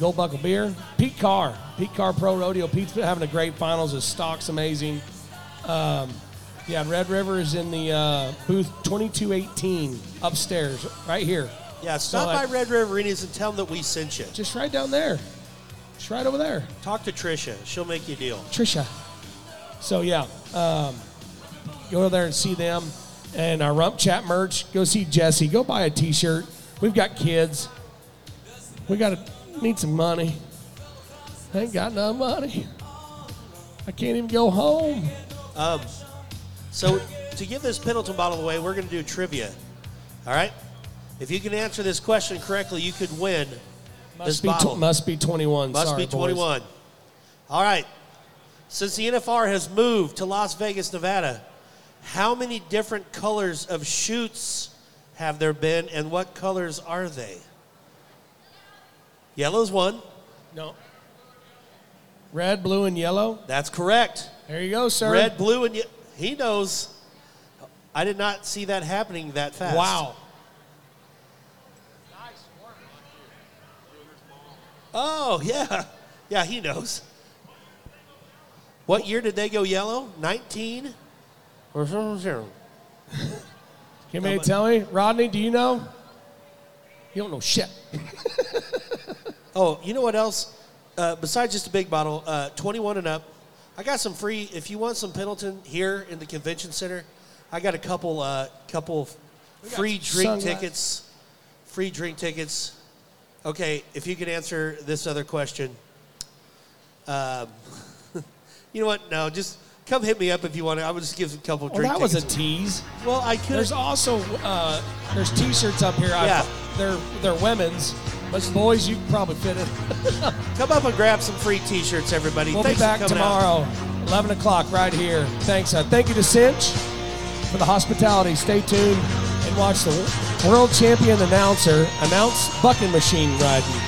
[SPEAKER 2] go Buckle Beer. Pete Carr, Pete Carr Pro Rodeo. Pete's been having a great finals. His stock's amazing. Um, yeah, Red River is in the uh, booth 2218 upstairs, right here.
[SPEAKER 3] Yeah, stop
[SPEAKER 2] So,
[SPEAKER 3] by
[SPEAKER 2] uh,
[SPEAKER 3] Red River Arenas and tell them that we sent you.
[SPEAKER 2] Just right down there. Just right over there.
[SPEAKER 3] Talk to Trisha; she'll make you a deal.
[SPEAKER 2] Trisha. So yeah, um, go there and see them. And our Rump Chat merch. Go see Jesse. Go buy a T-shirt. We've got kids. We got to need some money. I Ain't got no money. I can't even go home.
[SPEAKER 3] Um, So, to give this Pendleton bottle away, we're going to do trivia. All right? If you can answer this question correctly, you could win this
[SPEAKER 2] Must be,
[SPEAKER 3] bottle.
[SPEAKER 2] tw- must be 21.
[SPEAKER 3] Must
[SPEAKER 2] Sorry,
[SPEAKER 3] be
[SPEAKER 2] boys.
[SPEAKER 3] 21. All right. Since the NFR has moved to Las Vegas, Nevada, how many different colors of chutes have there been, and what colors are they? Yellow's one.
[SPEAKER 2] No. Red, blue, and yellow.
[SPEAKER 3] That's correct.
[SPEAKER 2] There you go, sir.
[SPEAKER 3] Red, blue, and ye- he knows. I did not see that happening that fast.
[SPEAKER 2] Wow. Nice work.
[SPEAKER 3] Oh, yeah. Yeah, he knows. What year did they go yellow? 19? Or zero?
[SPEAKER 2] Can (laughs) you tell me? Rodney, do you know? You don't know shit. (laughs)
[SPEAKER 3] Oh, you know what else? Uh, besides just a big bottle, uh, 21 and up. I got some free. If you want some Pendleton here in the convention center, I got a couple, uh, couple free drink
[SPEAKER 2] sunglass-
[SPEAKER 3] tickets. Free drink tickets. Okay, if you could answer this other question. Um, (laughs) you know what? No, just come hit me up if you want to. I would just give a couple
[SPEAKER 2] Well,
[SPEAKER 3] drink
[SPEAKER 2] that was a
[SPEAKER 3] tickets.
[SPEAKER 2] tease.
[SPEAKER 3] well, I could.
[SPEAKER 2] There's also uh, there's T-shirts up here. I-
[SPEAKER 3] Yeah.
[SPEAKER 2] they're they're women's, but boys you can probably fit in. (laughs)
[SPEAKER 3] come up and grab some free T-shirts, everybody.
[SPEAKER 2] We'll
[SPEAKER 3] Thanks
[SPEAKER 2] be
[SPEAKER 3] for
[SPEAKER 2] back
[SPEAKER 3] coming out.
[SPEAKER 2] tomorrow, 11 o'clock, right here. Thanks. Uh, thank you to Cinch for the hospitality. Stay tuned and watch the world champion announcer announce bucking machine riding.